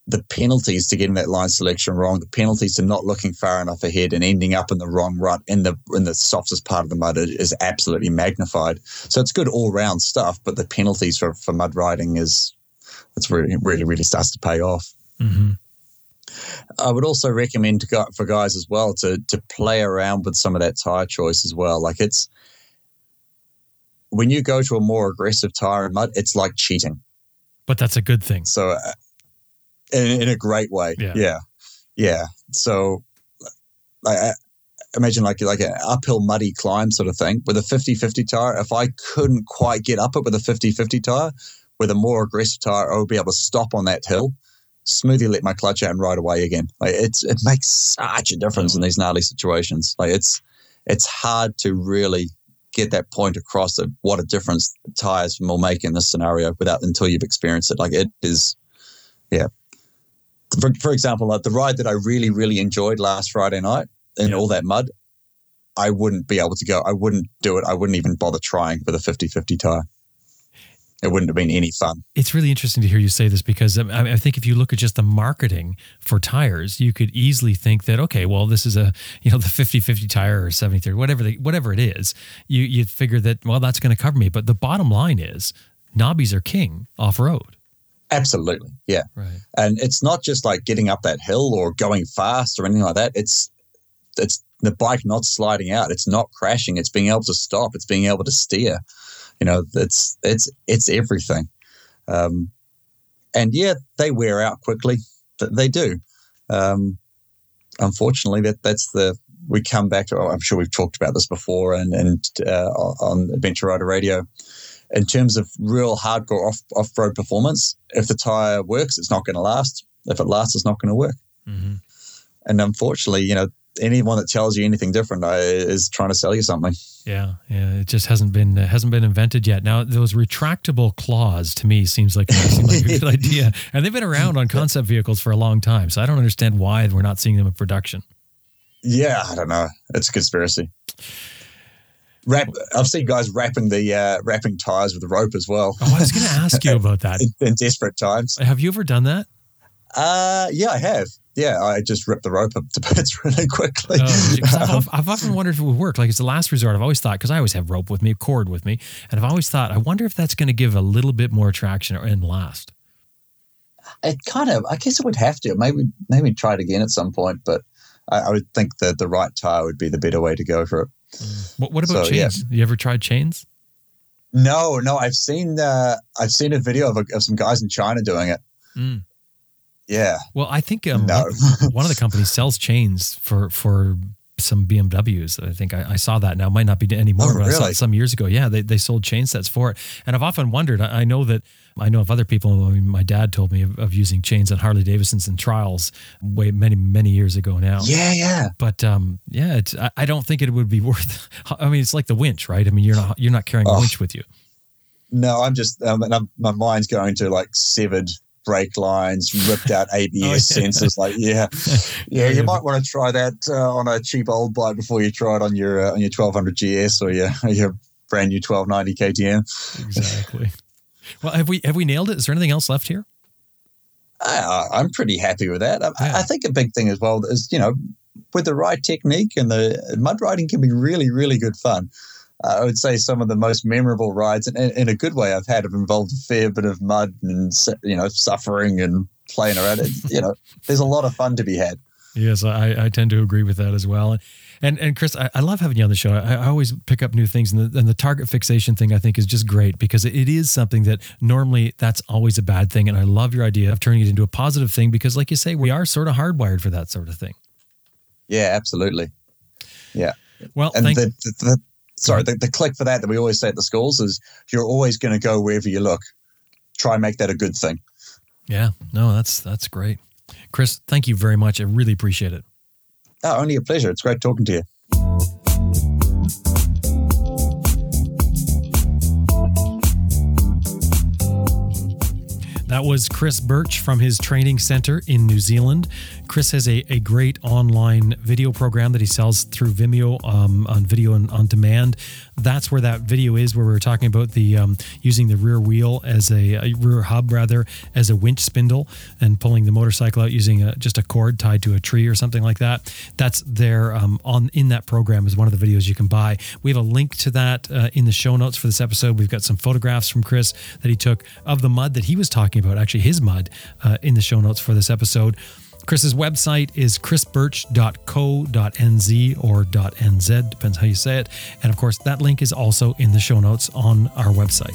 the penalties to getting that line selection wrong, the penalties to not looking far enough ahead and ending up in the wrong rut in the in the softest part of the mud is absolutely magnified. So it's good all round stuff, but the penalties for, for mud riding is it's really really really starts to pay off. Mm-hmm. I would also recommend to for guys as well to to play around with some of that tire choice as well. Like it's when you go to a more aggressive tire and mud, it's like cheating. But that's a good thing. So uh, in, in a great way. Yeah. Yeah. yeah. So I, I imagine like like an uphill muddy climb sort of thing with a 50-50 tire. If I couldn't quite get up it with a 50-50 tire, with a more aggressive tire, I would be able to stop on that hill, smoothly let my clutch out and ride away again. Like it's it makes such a difference in mm. these gnarly situations. Like it's it's hard to really get that point across of what a difference tires will make in this scenario without until you've experienced it. Like it is, yeah, for, for example, like the ride that I really, really enjoyed last Friday night in yeah. all that mud, I wouldn't be able to go. I wouldn't do it. I wouldn't even bother trying with a 50 50 tire. It wouldn't have been any fun. It's really interesting to hear you say this because I, I think if you look at just the marketing for tires, you could easily think that, okay, well, this is a, you know, the 50 50 tire or 70 30, whatever, the, whatever it is, you, you'd figure that, well, that's going to cover me. But the bottom line is knobbies are king off road. Absolutely. Yeah. Right. And it's not just like getting up that hill or going fast or anything like that. It's it's the bike not sliding out. It's not crashing. It's being able to stop. It's being able to steer. You know, it's it's it's everything. Um, and yeah, they wear out quickly. They do. um, unfortunately, that that's the we come back to. I'm sure we've talked about this before, and and uh, on Adventure Rider Radio. In terms of real hardcore off off road performance, if the tire works, it's not going to last. If it lasts, it's not going to work. Mm-hmm. And unfortunately, you know, anyone that tells you anything different uh, is trying to sell you something. Yeah, yeah, it just hasn't been uh, hasn't been invented yet. Now, those retractable claws to me seems like seem like a good idea, and they've been around on concept vehicles for a long time. So I don't understand why we're not seeing them in production. Yeah, I don't know. It's a conspiracy. Wrap, I've seen guys wrapping the uh, wrapping tires with a rope as well. Oh, I was going to ask you about that. in, in desperate times. Have you ever done that? Uh, yeah, I have. Yeah, I just ripped the rope up to bits really quickly. Oh, I've, I've, often wondered if it would work. Like it's the last resort. I've always thought because I always have rope with me, cord with me, and I've always thought, I wonder if that's going to give a little bit more traction and last. It kind of, I guess it would have to. Maybe, maybe try it again at some point, but I, I would think that the right tire would be the better way to go for it. What, what about so, chains? Yeah. You ever tried chains? No, no. I've seen uh, I've seen a video of, a, of some guys in China doing it. Mm. Yeah. Well, I think um, no. one of the companies sells chains for for some BMWs. I think I, I, saw that now. It might not be anymore, oh, but really? I saw it some years ago. Yeah, they, they sold chain sets for it. And I've often wondered, I, I know that I know of other people, I mean, my dad told me of, of, using chains on Harley Davidsons and trials way many, many years ago now. Yeah, yeah. But um, yeah, it's, I, I, don't think it would be worth, I mean, it's like the winch, right? I mean, you're not, you're not carrying oh. a winch with you. No, I'm just, um, I'm, my mind's going to like severed brake lines, ripped out ABS oh, yeah. sensors. Like, yeah, yeah, you might want to try that uh, on a cheap old bike before you try it on your uh, on your 1200 GS or your your brand new 1290 KTM. Exactly. well, have we have we nailed it? Is there anything else left here? Uh, I'm pretty happy with that. I, yeah. I think a big thing as well is you know with the right technique and the mud riding can be really really good fun. Uh, I would say some of the most memorable rides, and in, a good way, I've had have involved a fair bit of mud and you know suffering and playing around. It, you know, there's a lot of fun to be had. Yes, I, I tend to agree with that as well. And and Chris, I, I love having you on the show. I, I, always pick up new things, and the, and the target fixation thing I think is just great because it is something that normally that's always a bad thing. And I love your idea of turning it into a positive thing because, like you say, we are sort of hardwired for that sort of thing. Yeah, absolutely. Yeah. Well, and the, the, sorry, mm-hmm. the, the click for that that we always say at the schools is you're always going to go wherever you look. Try and make that a good thing. Yeah, no, that's that's great. Chris, thank you very much. I really appreciate it. Oh, only a pleasure. It's great talking to you. That was Chris Birch from his training center in New Zealand. Chris has a, a great online video program that he sells through Vimeo um, on video and on demand. That's where that video is, where we were talking about the um, using the rear wheel as a, a, rear hub rather as a winch spindle and pulling the motorcycle out using a, just a cord tied to a tree or something like that. That's there um, on in that program is one of the videos you can buy. We have a link to that uh, in the show notes for this episode. We've got some photographs from Chris that he took of the mud that he was talking about, actually his mud, uh, in the show notes for this episode. Chris's website is chrisbirch.co.nz or .nz, depends how you say it. And of course, that link is also in the show notes on our website.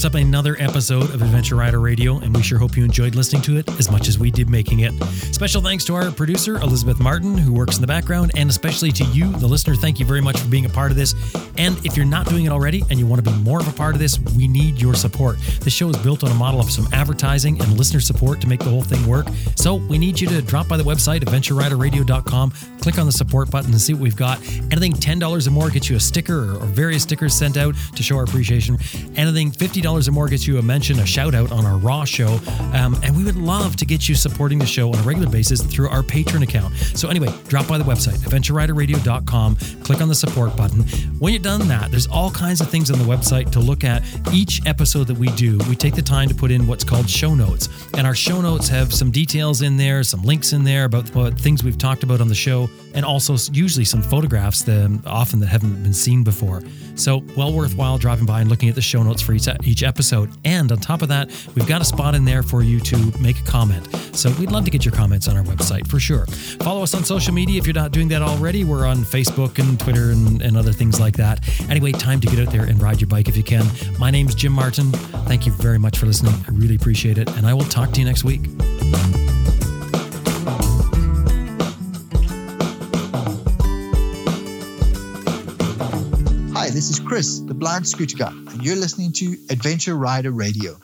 Wraps up another episode of Adventure Rider Radio, and we sure hope you enjoyed listening to it as much as we did making it. Special thanks to our producer, Elizabeth Martin, who works in the background, and especially to you, the listener. Thank you very much for being a part of this. And if you're not doing it already and you want to be more of a part of this, we need your support. This show is built on a model of some advertising and listener support to make the whole thing work. So we need you to drop by the website, adventureriderradio.com, click on the support button and see what we've got. Anything $10 or more gets you a sticker or, or various stickers sent out to show our appreciation. Anything $50 $5 or more gets you a mention, a shout out on our Raw show. Um, and we would love to get you supporting the show on a regular basis through our Patreon account. So, anyway, drop by the website, adventureriderradio.com, click on the support button. When you've done that, there's all kinds of things on the website to look at. Each episode that we do, we take the time to put in what's called show notes. And our show notes have some details in there, some links in there about what things we've talked about on the show, and also usually some photographs that often that haven't been seen before. So, well worthwhile dropping by and looking at the show notes for each, each episode. And on top of that, we've got a spot in there for you to make a comment. So, we'd love to get your comments on our website for sure. Follow us on social media if you're not doing that already. We're on Facebook and Twitter and, and other things like that. Anyway, time to get out there and ride your bike if you can. My name's Jim Martin. Thank you very much for listening. I really appreciate it. And I will talk to you next week. This is Chris, the blind scooter guy, and you're listening to Adventure Rider Radio.